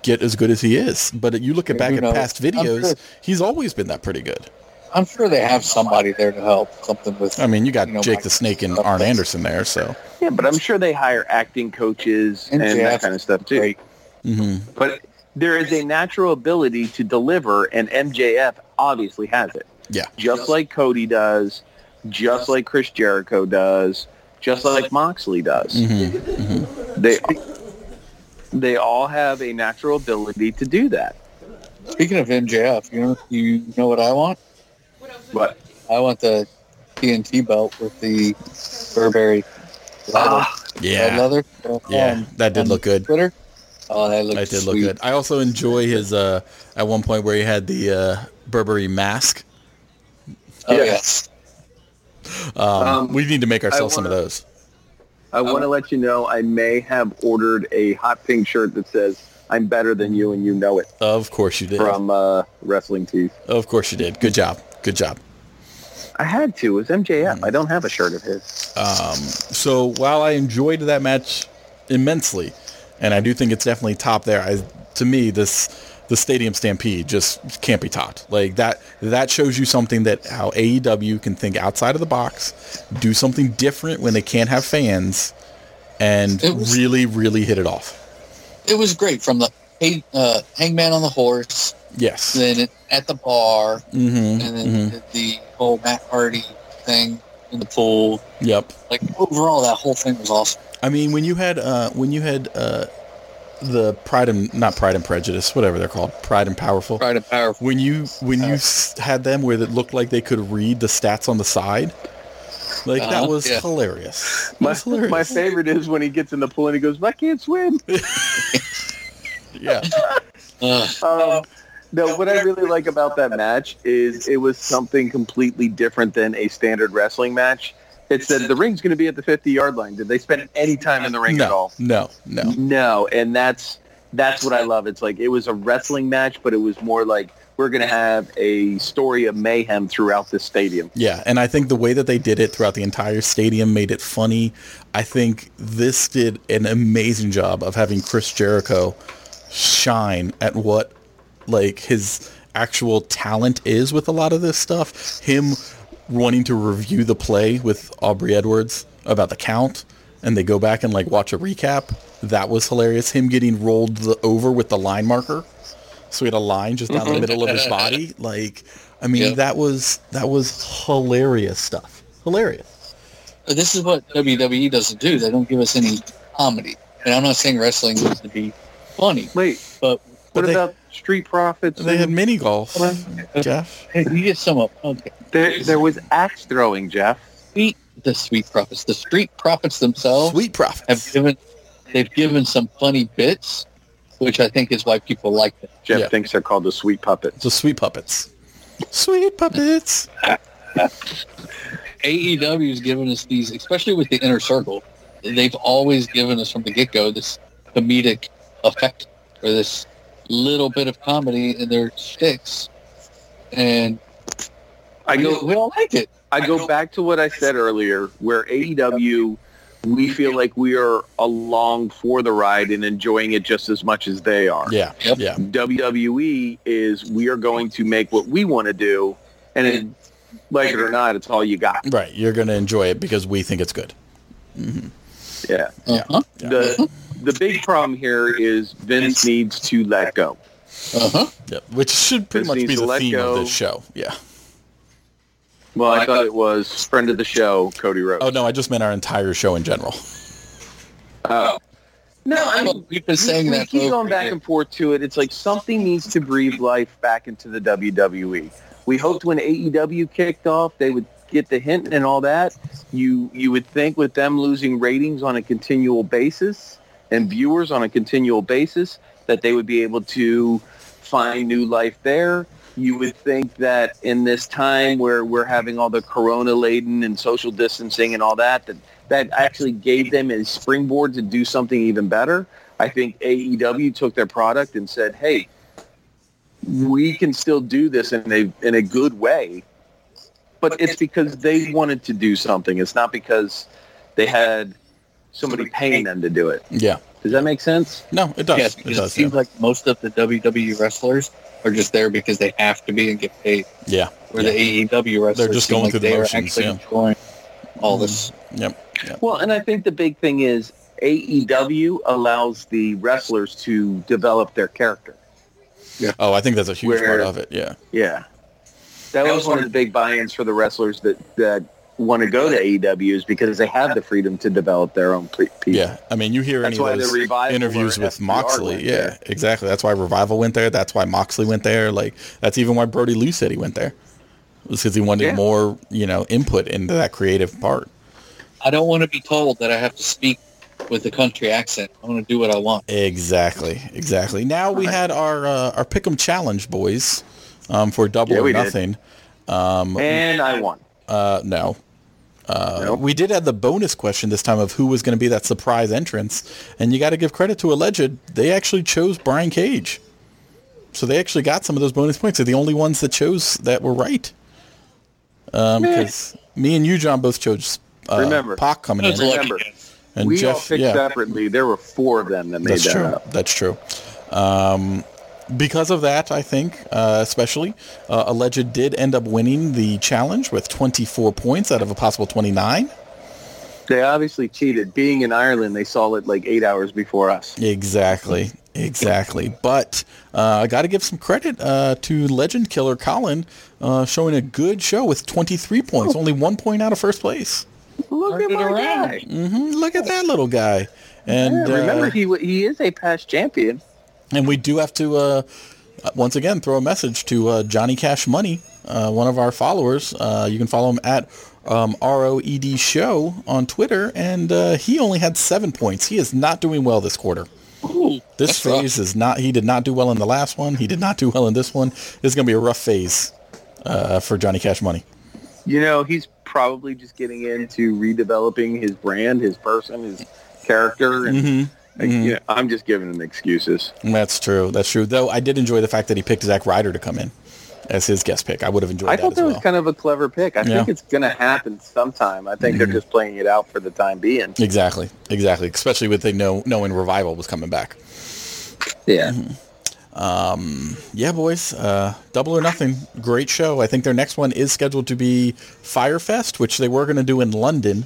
[SPEAKER 5] get as good as he is. But you look at back
[SPEAKER 4] Who
[SPEAKER 5] at past videos,
[SPEAKER 4] sure-
[SPEAKER 5] he's always been that pretty good.
[SPEAKER 4] I'm sure they have somebody there to help. Something with.
[SPEAKER 5] I mean, you got
[SPEAKER 4] you know,
[SPEAKER 5] Jake the Snake and
[SPEAKER 4] stuff
[SPEAKER 5] Arn
[SPEAKER 4] that's
[SPEAKER 5] Anderson there, so
[SPEAKER 6] Yeah, but I'm sure they hire acting coaches and,
[SPEAKER 4] MJF
[SPEAKER 6] that kind of stuff too.
[SPEAKER 4] Great.
[SPEAKER 5] hmm
[SPEAKER 6] But there is a natural ability to deliver, and MJF obviously has it.
[SPEAKER 5] Yeah.
[SPEAKER 6] Just like Cody does, just like Chris Jericho does, just like Moxley does.
[SPEAKER 5] hmm
[SPEAKER 6] They they all have a natural ability to do that.
[SPEAKER 4] Speaking of MJF, you know, you know what I want?
[SPEAKER 6] But
[SPEAKER 4] I want the TNT belt with the Burberry leather.
[SPEAKER 6] ah,
[SPEAKER 4] red
[SPEAKER 5] Yeah.
[SPEAKER 4] leather.
[SPEAKER 5] Yeah,
[SPEAKER 4] on-
[SPEAKER 5] that did look good.
[SPEAKER 4] Twitter. Oh, that looked
[SPEAKER 5] That did look good. I also enjoy his uh at one point where he had the uh Burberry mask.
[SPEAKER 4] Oh
[SPEAKER 6] Yeah.
[SPEAKER 4] yes.
[SPEAKER 5] Um,
[SPEAKER 6] Um,
[SPEAKER 5] we need to make ourselves some of those.
[SPEAKER 6] I want to let you know I may have ordered a hot pink shirt that says I'm better than you, and you know it
[SPEAKER 5] Of course you did.
[SPEAKER 6] from uh, Wrestling Tees.
[SPEAKER 5] Of course you did. Good job. Good job.
[SPEAKER 6] I had to. It was MJF. I don't have a shirt of his.
[SPEAKER 5] So while I enjoyed that match immensely, and I do think it's definitely top there, I, to me this the Stadium Stampede just can't be topped. Like that that shows you something that how AEW can think outside of the box, do something different when they can't have fans, and
[SPEAKER 4] was-
[SPEAKER 5] really really hit it off.
[SPEAKER 4] It was great from the uh, Hangman on the horse,
[SPEAKER 5] Yes.
[SPEAKER 4] then at the bar,
[SPEAKER 5] hmm
[SPEAKER 4] and then the, the whole Matt Hardy thing in the pool.
[SPEAKER 5] Yep.
[SPEAKER 4] Like overall, that whole thing was awesome.
[SPEAKER 5] I mean, when you had uh, when you had uh, the Pride and not Pride and Prejudice, whatever they're called, Pride and Powerful.
[SPEAKER 4] Pride and powerful.
[SPEAKER 5] When you when you had them where it looked like they could read the stats on the side, like that
[SPEAKER 4] Uh-huh,
[SPEAKER 5] was
[SPEAKER 4] yeah.
[SPEAKER 5] hilarious. That
[SPEAKER 6] My,
[SPEAKER 5] was hilarious.
[SPEAKER 6] my favorite is when he gets in the pool and he goes, "I can't swim."
[SPEAKER 5] Yeah.
[SPEAKER 4] Uh,
[SPEAKER 6] Um, no, what I really like about that match is it was something completely different than a standard wrestling match. It said the ring's going to be at the 50 yard line. Did they spend any time in the ring at all?
[SPEAKER 5] no, no.
[SPEAKER 6] No, and that's that's what I love. It's like it was a wrestling match, but it was more like we're going to have a story of mayhem throughout the stadium.
[SPEAKER 5] Yeah, and I think the way that they did it throughout the entire stadium made it funny. I think this did an amazing job of having Chris Jericho shine at what like his actual talent is with a lot of this stuff. Him wanting to review the play with Aubrey Edwards about the count and they go back and like watch a recap. That was hilarious. Him getting rolled the, over with the line marker. So he had a line just down the mm-hmm. middle of his body. Like, I mean,
[SPEAKER 4] Yep.
[SPEAKER 5] that was that was hilarious stuff. Hilarious.
[SPEAKER 4] this is what WWE doesn't do. They don't give us any comedy. And I'm not saying wrestling needs to be funny,
[SPEAKER 6] Wait,
[SPEAKER 4] but
[SPEAKER 6] what
[SPEAKER 5] they-
[SPEAKER 6] about Street Profits?
[SPEAKER 5] They had mini golf, Jeff.
[SPEAKER 4] hey, you get some up. Okay.
[SPEAKER 6] there, there was axe throwing, Jeff.
[SPEAKER 4] Sweet, the Sweet Profits. The Street Profits themselves
[SPEAKER 5] Sweet
[SPEAKER 4] have given they've given some funny bits, which I think is why people like them.
[SPEAKER 6] Jeff
[SPEAKER 5] Yeah.
[SPEAKER 6] thinks they're called the Sweet Puppets.
[SPEAKER 5] The sweet puppets. Sweet puppets.
[SPEAKER 4] AEW's given us these, especially with the inner circle. They've always given us from the get go this comedic effect or this little bit of comedy in their sticks, and
[SPEAKER 6] I go
[SPEAKER 4] we all like it.
[SPEAKER 6] I go back to what I said earlier, where AEW, we feel like we are along for the ride and enjoying it just as much as they are.
[SPEAKER 5] Yeah,
[SPEAKER 4] Yep.
[SPEAKER 5] yeah.
[SPEAKER 6] WWE is we are going to make what we want to do, and it, like it or not, it's all you got.
[SPEAKER 5] Right. You're gonna enjoy it because we think it's good.
[SPEAKER 6] Yeah.
[SPEAKER 5] Yeah.
[SPEAKER 4] Uh-huh.
[SPEAKER 6] The the big problem here is Vince needs to let go.
[SPEAKER 4] Uh-huh.
[SPEAKER 5] Yep. Which should pretty
[SPEAKER 6] Vince
[SPEAKER 5] much be the
[SPEAKER 6] let
[SPEAKER 5] theme
[SPEAKER 6] go.
[SPEAKER 5] of this show. Yeah.
[SPEAKER 6] Well, I thought it was friend of the show, Cody Rhodes.
[SPEAKER 5] Oh no, I just meant our entire show in general.
[SPEAKER 6] Oh. No, I
[SPEAKER 4] Well,
[SPEAKER 6] mean,
[SPEAKER 4] we've been saying
[SPEAKER 6] we,
[SPEAKER 4] that
[SPEAKER 6] we keep going back and forth to it. It's like something needs to breathe life back into the WWE. We hoped when AEW kicked off, they would get the hint and all that. You you would think with them losing ratings on a continual basis and viewers on a continual basis that they would be able to find new life there. You would think that in this time where we're having all the corona laden and social distancing and all that, that that actually gave them a springboard to do something even better. I think AEW took their product and said, "Hey, we can still do this in a in a good way." But it's because they wanted to do something. It's not because they had somebody paying them to do it.
[SPEAKER 5] Yeah.
[SPEAKER 6] Does that make sense?
[SPEAKER 5] No, it does.
[SPEAKER 4] Yes,
[SPEAKER 5] it
[SPEAKER 4] because it, seems
[SPEAKER 5] yeah.
[SPEAKER 4] like most of the WWE wrestlers are just there because they have to be and get paid.
[SPEAKER 5] yeah.
[SPEAKER 4] Where
[SPEAKER 5] yeah.
[SPEAKER 4] the AEW wrestlers They're
[SPEAKER 5] just
[SPEAKER 4] seem
[SPEAKER 5] going
[SPEAKER 4] like
[SPEAKER 5] through the
[SPEAKER 4] they
[SPEAKER 5] motions,
[SPEAKER 4] actually
[SPEAKER 5] yeah.
[SPEAKER 4] enjoying all this. Mm-hmm.
[SPEAKER 5] Yep. Yep.
[SPEAKER 6] Well, and I think the big thing is AEW allows the wrestlers to develop their character. Yeah.
[SPEAKER 5] Oh, I think that's a huge
[SPEAKER 6] Where-
[SPEAKER 5] part of it. Yeah.
[SPEAKER 6] Yeah. That was one of the big buy-ins for the wrestlers that, that want to go to AEW is because they have the freedom to develop their own people.
[SPEAKER 5] Yeah, I mean, you hear
[SPEAKER 6] That's
[SPEAKER 5] any
[SPEAKER 6] why
[SPEAKER 5] of those interviews with
[SPEAKER 6] FTR
[SPEAKER 5] Moxley. Yeah,
[SPEAKER 6] there.
[SPEAKER 5] exactly. That's why Revival went there. That's why Moxley went there. Like, that's even why Brodie Lee said he went there. It was because he wanted
[SPEAKER 6] Yeah.
[SPEAKER 5] more, you know, input into that creative part.
[SPEAKER 4] I don't want to be told that I have to speak with a country accent. I want to do what I want.
[SPEAKER 5] Exactly, exactly. Now we had our uh, our pick'em challenge, boys, um, for double
[SPEAKER 6] Yeah,
[SPEAKER 5] or
[SPEAKER 6] we did.
[SPEAKER 5] nothing.
[SPEAKER 6] And I won.
[SPEAKER 5] Uh, no, Uh,
[SPEAKER 6] Nope.
[SPEAKER 5] We did have the bonus question this time of who was going to be that surprise entrance, and you got to give credit to Alleged. They actually chose Brian Cage, so they actually got some of those bonus points. They're the only ones that chose that were right. Because me and you, John, both chose uh,
[SPEAKER 6] Remember.
[SPEAKER 5] Pac coming in,
[SPEAKER 2] That's lucky.
[SPEAKER 6] Remember,
[SPEAKER 5] and
[SPEAKER 6] we all picked
[SPEAKER 5] Yeah,
[SPEAKER 6] separately. There were four of them that made
[SPEAKER 5] that's
[SPEAKER 6] that
[SPEAKER 5] true.
[SPEAKER 6] up.
[SPEAKER 5] That's true. Um, because of that, I think, uh, especially, uh, Alleged did end up winning the challenge with 24 points out of a possible 29.
[SPEAKER 6] They obviously cheated. Being in Ireland, they saw it like eight hours before us.
[SPEAKER 5] Exactly. Exactly. But uh, I got to give some credit uh, to Legend Killer Colin uh, showing a good show with 23 points, only one point out of first place.
[SPEAKER 6] Look at
[SPEAKER 2] Turned it
[SPEAKER 6] my
[SPEAKER 2] around.
[SPEAKER 6] guy.
[SPEAKER 5] hmm Look at that little guy. And
[SPEAKER 6] Yeah, remember,
[SPEAKER 5] uh,
[SPEAKER 6] he he is a past champion.
[SPEAKER 5] And we do have to, uh, once again, throw a message to uh, Johnny Cash Money, uh, one of our followers. Uh, you can follow him at um, ROED Show on Twitter, and uh, he only had seven points. He is not doing well this quarter.
[SPEAKER 2] Ooh,
[SPEAKER 5] This
[SPEAKER 2] that's rough.
[SPEAKER 5] phase is not. He did not do well in the last one. He did not do well in this one. This is going to be a rough phase uh, for Johnny Cash Money.
[SPEAKER 6] You know, he's probably just getting into redeveloping his brand, his person, his character, and
[SPEAKER 5] Mm-hmm.
[SPEAKER 6] Like, you know, I'm just giving him excuses.
[SPEAKER 5] That's true. That's true. Though I did enjoy the fact that he picked Zack Ryder to come in as his guest pick. I would have enjoyed
[SPEAKER 6] I
[SPEAKER 5] that
[SPEAKER 6] thought that
[SPEAKER 5] well.
[SPEAKER 6] was kind of a clever pick. I
[SPEAKER 5] Yeah. Mm-hmm.
[SPEAKER 6] think it's going to happen sometime. I think they're just playing it out for the time being.
[SPEAKER 5] Exactly. Exactly. Especially with they know knowing revival was coming back.
[SPEAKER 6] Yeah. Um.
[SPEAKER 5] Yeah, boys. Uh, double or nothing. Great show. I think their next one is scheduled to be Firefest, which they were going to do in London,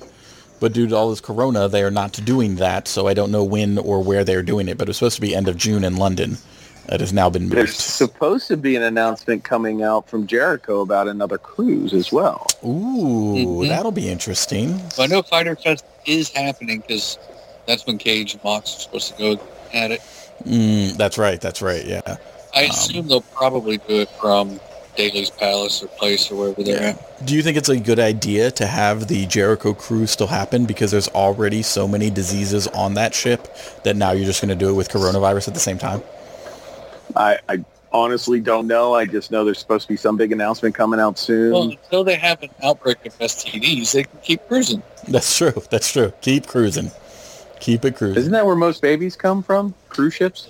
[SPEAKER 5] but due to all this Corona, they are not doing that. So I don't know when or where they're doing it. But it was supposed to be end of June in London. It has now been
[SPEAKER 6] There's
[SPEAKER 5] moved.
[SPEAKER 6] supposed to be an announcement coming out from Jericho about another cruise as well.
[SPEAKER 5] Ooh,
[SPEAKER 2] Mhm.
[SPEAKER 5] that'll be interesting.
[SPEAKER 2] But I know Fyter Fest is happening because that's when Cage and Mox are supposed to go at it.
[SPEAKER 5] Mm, that's right. That's right. Yeah.
[SPEAKER 2] I assume they'll probably do it from Daily's Palace or Place or wherever they're at.
[SPEAKER 5] Do you think it's a good idea to have the Jericho cruise still happen because there's already so many diseases on that ship that now you're just going to do it with coronavirus at the same time?
[SPEAKER 6] I, I honestly don't know. I just know there's supposed to be some big announcement coming out soon.
[SPEAKER 2] Well, until they have an outbreak of STDs, they can keep cruising.
[SPEAKER 5] That's true. That's true. Keep cruising. Keep it cruising.
[SPEAKER 6] Isn't that where most babies come from? Cruise ships?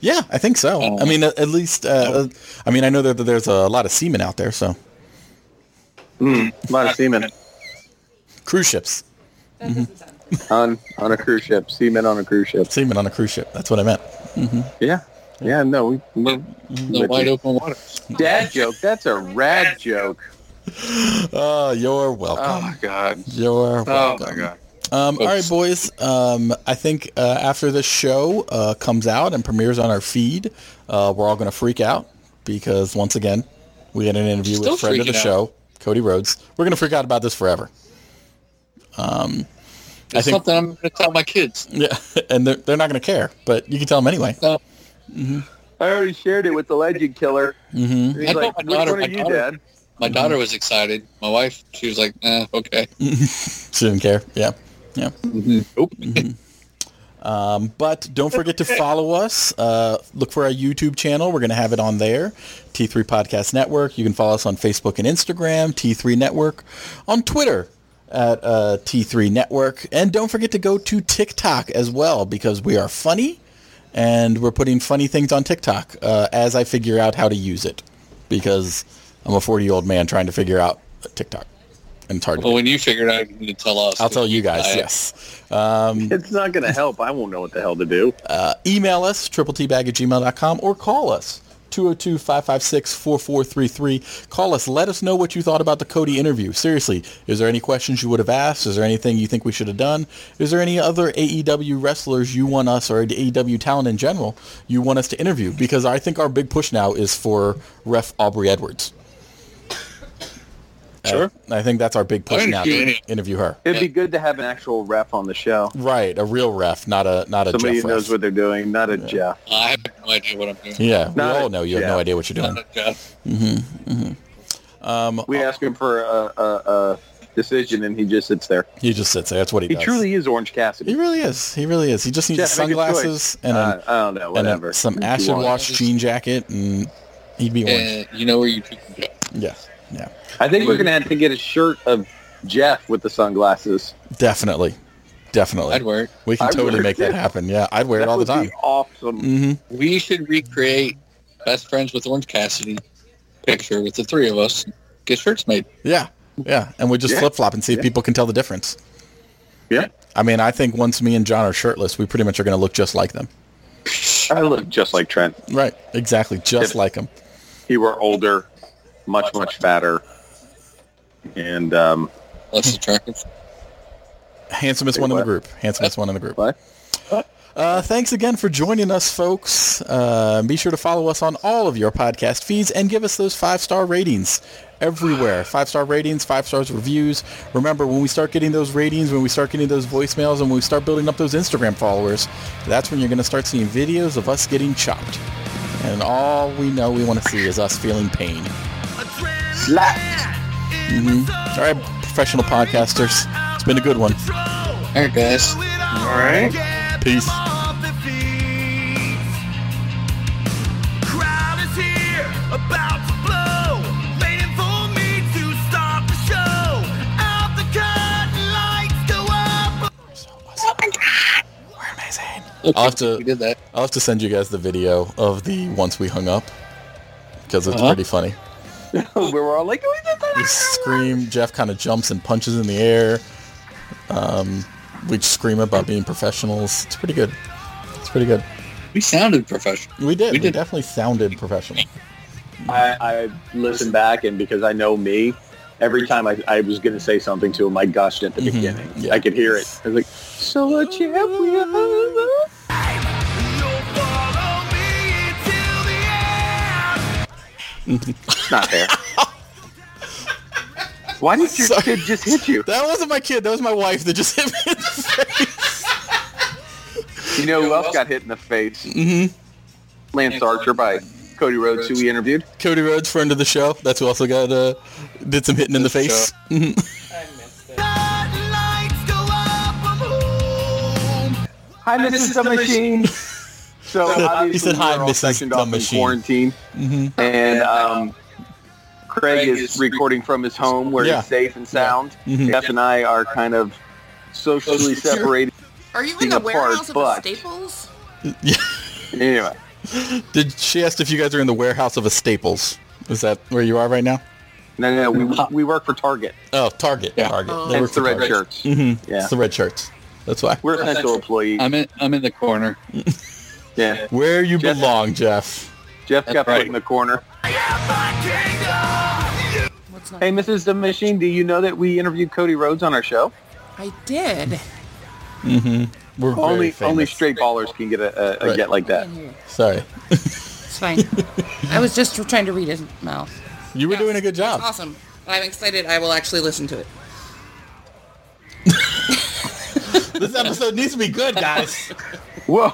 [SPEAKER 5] Yeah, I think so.
[SPEAKER 2] Oh.
[SPEAKER 5] I mean, at, at least, uh, oh. uh, I mean, I know that there's a lot of seamen out there, so
[SPEAKER 6] Mm, a lot of seamen
[SPEAKER 5] cruise ships,
[SPEAKER 10] That doesn't mm-hmm.
[SPEAKER 6] on on a cruise ship. Seamen on a cruise ship.
[SPEAKER 5] seamen on a cruise ship. That's what I meant. Mm-hmm.
[SPEAKER 6] Yeah. Yeah, no. We, we're,
[SPEAKER 2] The mm-hmm.
[SPEAKER 6] with
[SPEAKER 2] wide
[SPEAKER 6] you.
[SPEAKER 2] open water.
[SPEAKER 6] Dad joke. That's a rad joke.
[SPEAKER 5] Oh, you're welcome.
[SPEAKER 6] Oh my god.
[SPEAKER 5] You're
[SPEAKER 6] Oh
[SPEAKER 5] welcome.
[SPEAKER 6] my god.
[SPEAKER 5] Um, all right, boys. Um, I think uh, after this show uh, comes out and premieres on our feed, uh, we're all going to freak out because once again, we had an interview
[SPEAKER 2] Still
[SPEAKER 5] with friend of the
[SPEAKER 2] out.
[SPEAKER 5] show, Cody Rhodes. We're going to freak out about this forever. Um, I think,
[SPEAKER 2] something I'm going to tell my kids.
[SPEAKER 5] yeah, and they're, they're not going to care, but you can tell them anyway.
[SPEAKER 2] No,
[SPEAKER 6] I already shared it with the legend killer.
[SPEAKER 5] hmm
[SPEAKER 6] He's
[SPEAKER 2] I
[SPEAKER 6] like,
[SPEAKER 2] my
[SPEAKER 6] which
[SPEAKER 2] daughter-
[SPEAKER 6] one
[SPEAKER 2] my
[SPEAKER 6] are you,
[SPEAKER 2] daughter-
[SPEAKER 6] Dad?
[SPEAKER 2] my daughter was excited. My wife, she was like, eh, okay.
[SPEAKER 5] She didn't care. Yeah, yeah.
[SPEAKER 2] Nope.
[SPEAKER 5] Um, but don't forget to follow us. Uh, look for our YouTube channel. We're going to have it on there. T3 Podcast Network. You can follow us on Facebook and Instagram, T3 Network. On Twitter at uh, T3 Network. And don't forget to go to TikTok as well because we are funny and we're putting funny things on TikTok uh, as I figure out how to use it because I'm a 40-year-old man trying to figure out TikTok. And it's hard
[SPEAKER 2] Well,
[SPEAKER 5] do.
[SPEAKER 2] when you figure it out, you need to tell us.
[SPEAKER 5] I'll tell you guys,
[SPEAKER 2] I-
[SPEAKER 5] yes. Um,
[SPEAKER 6] It's not going to help. I won't know what the hell to do.
[SPEAKER 5] uh, email us, tripletbag at gmail.com, or call us, 202-556-4433. Call us. Let us know what you thought about the Cody interview. Seriously, is there any questions you would have asked? Is there anything you think we should have done? Is there any other AEW wrestlers you want us, or AEW talent in general, you want us to interview? Because I think our big push now is for Ref Aubrey Edwards.
[SPEAKER 2] Sure.
[SPEAKER 5] I think that's our big push now to interview her.
[SPEAKER 6] It'd be good to have an actual ref on the show.
[SPEAKER 5] Right, a real ref, not a not a
[SPEAKER 6] Somebody
[SPEAKER 5] Jeff
[SPEAKER 6] who knows
[SPEAKER 5] ref.
[SPEAKER 6] what they're doing, not a Jeff.
[SPEAKER 2] I have no idea what I'm doing.
[SPEAKER 5] Yeah, we
[SPEAKER 6] Not a
[SPEAKER 5] all know you have no idea what you're doing.
[SPEAKER 2] Not a Jeff.
[SPEAKER 5] Um,
[SPEAKER 6] We ask him for a, a, a decision, and he just sits there.
[SPEAKER 5] He just sits there. That's what he,
[SPEAKER 6] He
[SPEAKER 5] does.
[SPEAKER 6] He truly is Orange Cassidy.
[SPEAKER 5] He really is. He really is. He just needs
[SPEAKER 6] Jeff, make a
[SPEAKER 5] sunglasses and, a,
[SPEAKER 6] Uh, I don't know,
[SPEAKER 5] and a-
[SPEAKER 6] whatever.
[SPEAKER 5] some acid
[SPEAKER 6] want.
[SPEAKER 5] wash jean jacket, and he'd be orange.
[SPEAKER 2] And you know where you took them.
[SPEAKER 5] Yeah, yeah.
[SPEAKER 6] I think we're gonna have to get a shirt of Jeff with the sunglasses.
[SPEAKER 5] Definitely, definitely.
[SPEAKER 4] I'd wear it.
[SPEAKER 5] We can
[SPEAKER 6] I'd
[SPEAKER 5] totally make
[SPEAKER 6] it.
[SPEAKER 5] that happen. Yeah, I'd wear it
[SPEAKER 6] That
[SPEAKER 5] all the time.
[SPEAKER 6] be awesome.
[SPEAKER 5] hmm
[SPEAKER 4] We should recreate best friends with Orange Cassidy picture with the three of us. Get shirts made.
[SPEAKER 5] Yeah, yeah, and we just
[SPEAKER 6] Yeah.
[SPEAKER 5] flip flop and see if people can tell the difference.
[SPEAKER 6] Yeah.
[SPEAKER 5] I mean, I think once me and John are shirtless, we pretty much are going to look just like them.
[SPEAKER 6] I look just like Trent.
[SPEAKER 5] Right, exactly, just
[SPEAKER 6] If-
[SPEAKER 5] like him.
[SPEAKER 6] He were older, much much fatter, and um,
[SPEAKER 4] Less attractive.
[SPEAKER 5] Handsomest
[SPEAKER 6] Say
[SPEAKER 5] one in the group. Handsomest one in the group.
[SPEAKER 6] what?
[SPEAKER 5] Uh, thanks again for joining us, folks. Uh, be sure to follow us on all of your podcast feeds and give us those five-star ratings everywhere. Five-star ratings, five stars reviews. Remember, when we start getting those ratings, when we start getting those voicemails, and when we start building up those Instagram followers, that's when you're going to start seeing videos of us getting chopped. And all we know we want to see is us feeling pain.
[SPEAKER 6] Slap.
[SPEAKER 5] All right, professional podcasters. It's been a good one.
[SPEAKER 4] All right, guys.
[SPEAKER 6] All right.
[SPEAKER 5] Peace.
[SPEAKER 10] Crowd is here, about to blow, waiting for me to start the show. Out the curtain, lights go up.
[SPEAKER 5] We're amazing. I'll have to-
[SPEAKER 4] did that.
[SPEAKER 5] I'll have to send you guys the video of the once we hung up because it's
[SPEAKER 4] Uh-huh.
[SPEAKER 5] pretty funny.
[SPEAKER 6] We were all like, "We did that."
[SPEAKER 5] We scream. Jeff kind of jumps and punches in the air. Um, we scream about being professionals. It's pretty good. It's pretty good.
[SPEAKER 4] We sounded professional.
[SPEAKER 5] We did. We,
[SPEAKER 4] We did.
[SPEAKER 5] definitely sounded professional.
[SPEAKER 6] I, I listened back, and because I know me, every time I, I was going to say something to him, I gushed at the
[SPEAKER 5] Mhm.
[SPEAKER 6] beginning.
[SPEAKER 5] Yeah.
[SPEAKER 6] I could hear it. I was like, "So a champion."
[SPEAKER 10] You'll follow
[SPEAKER 6] not fair. Why did your
[SPEAKER 5] Sorry.
[SPEAKER 6] kid just hit you?
[SPEAKER 5] That wasn't my kid. That was my wife that just hit me in the face.
[SPEAKER 6] You know who else got hit in the face?
[SPEAKER 5] Mhm.
[SPEAKER 6] Lance Archer by Cody Rhodes, who we interviewed.
[SPEAKER 5] Cody Rhodes, friend of the show. That's who also got uh, did some hitting in the face. Mhm.
[SPEAKER 10] Curtain lights go up, I'm home.
[SPEAKER 6] Hi, Mrs. The Machine. So
[SPEAKER 5] He
[SPEAKER 6] obviously
[SPEAKER 5] said, "Hi,
[SPEAKER 6] we're all
[SPEAKER 5] Mrs.
[SPEAKER 6] sectioned
[SPEAKER 5] The
[SPEAKER 6] off in
[SPEAKER 5] Machine."
[SPEAKER 6] quarantine,
[SPEAKER 5] Mhm.
[SPEAKER 6] and um, Craig is recording from his home where
[SPEAKER 5] Yeah.
[SPEAKER 6] he's safe and sound.
[SPEAKER 5] Mhm.
[SPEAKER 6] Jeff and I are kind of socially separated.
[SPEAKER 11] Are you in the
[SPEAKER 6] apart,
[SPEAKER 11] warehouse of a
[SPEAKER 6] but-
[SPEAKER 11] Staples?
[SPEAKER 6] Anyway,
[SPEAKER 5] Did she asked if you guys are in the warehouse of a Staples? Is that where you are right now?
[SPEAKER 6] no, no, we we work for Target.
[SPEAKER 5] Oh, Target.
[SPEAKER 4] Yeah.
[SPEAKER 5] Target.
[SPEAKER 11] Oh.
[SPEAKER 5] They
[SPEAKER 6] Hence
[SPEAKER 5] work
[SPEAKER 6] the red
[SPEAKER 5] Target.
[SPEAKER 6] shirts.
[SPEAKER 5] Mhm.
[SPEAKER 6] Yeah.
[SPEAKER 5] It's the red shirts. That's why.
[SPEAKER 6] We're essential employees.
[SPEAKER 4] I'm in. I'm in the corner.
[SPEAKER 6] Yeah.
[SPEAKER 5] Where you
[SPEAKER 6] Jeff-
[SPEAKER 5] belong, Jeff.
[SPEAKER 6] Jeff
[SPEAKER 4] That's
[SPEAKER 6] got
[SPEAKER 4] right.
[SPEAKER 6] put in the corner.
[SPEAKER 10] My kingdom.
[SPEAKER 11] What's?
[SPEAKER 6] Hey, Mrs. The Machine, do you know that we interviewed Cody Rhodes on our show?
[SPEAKER 11] I did.
[SPEAKER 5] Mm-hmm. We're
[SPEAKER 6] Only
[SPEAKER 5] famous.
[SPEAKER 6] only straight ballers can get a, a, a
[SPEAKER 5] Right.
[SPEAKER 6] get like that.
[SPEAKER 5] Sorry.
[SPEAKER 11] It's fine. I was just trying to read his mouth.
[SPEAKER 5] You were
[SPEAKER 11] Yes,
[SPEAKER 5] doing a good
[SPEAKER 11] it's
[SPEAKER 5] job.
[SPEAKER 11] Awesome. I'm excited. I will actually listen to it.
[SPEAKER 5] This episode needs to be good, guys.
[SPEAKER 6] Whoa,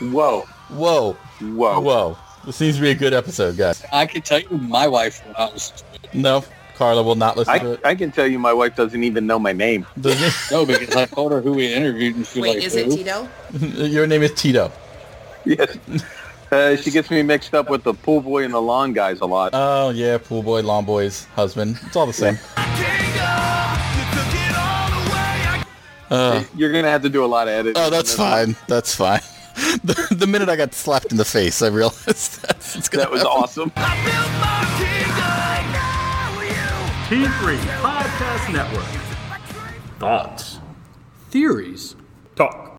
[SPEAKER 6] whoa,
[SPEAKER 5] Whoa.
[SPEAKER 6] whoa.
[SPEAKER 5] Whoa. This seems to be a good episode, guys.
[SPEAKER 4] I can tell you, my wife will not listen to it.
[SPEAKER 5] No, Carla will not listen to
[SPEAKER 6] I,
[SPEAKER 5] it.
[SPEAKER 6] I can tell you my wife doesn't even know my name.
[SPEAKER 5] Does
[SPEAKER 4] No, because I told her who we interviewed, and she
[SPEAKER 11] Wait,
[SPEAKER 4] like,
[SPEAKER 11] is it
[SPEAKER 4] "Who?"
[SPEAKER 11] Tito?
[SPEAKER 5] Your name is Tito.
[SPEAKER 6] Yes. Uh, she gets me mixed up with the pool boy and the lawn guys a lot.
[SPEAKER 5] Oh, yeah, pool boy, lawn boy's husband. It's all the same. Uh,
[SPEAKER 6] You're gonna have to do a lot of editing.
[SPEAKER 5] oh, that's fine. That's fine. The, the minute I got slapped in the face, I realized that's it's gonna
[SPEAKER 6] That was
[SPEAKER 5] happen.
[SPEAKER 6] awesome.
[SPEAKER 1] T3 Podcast Network. Thoughts.
[SPEAKER 9] Theories.
[SPEAKER 1] Talk.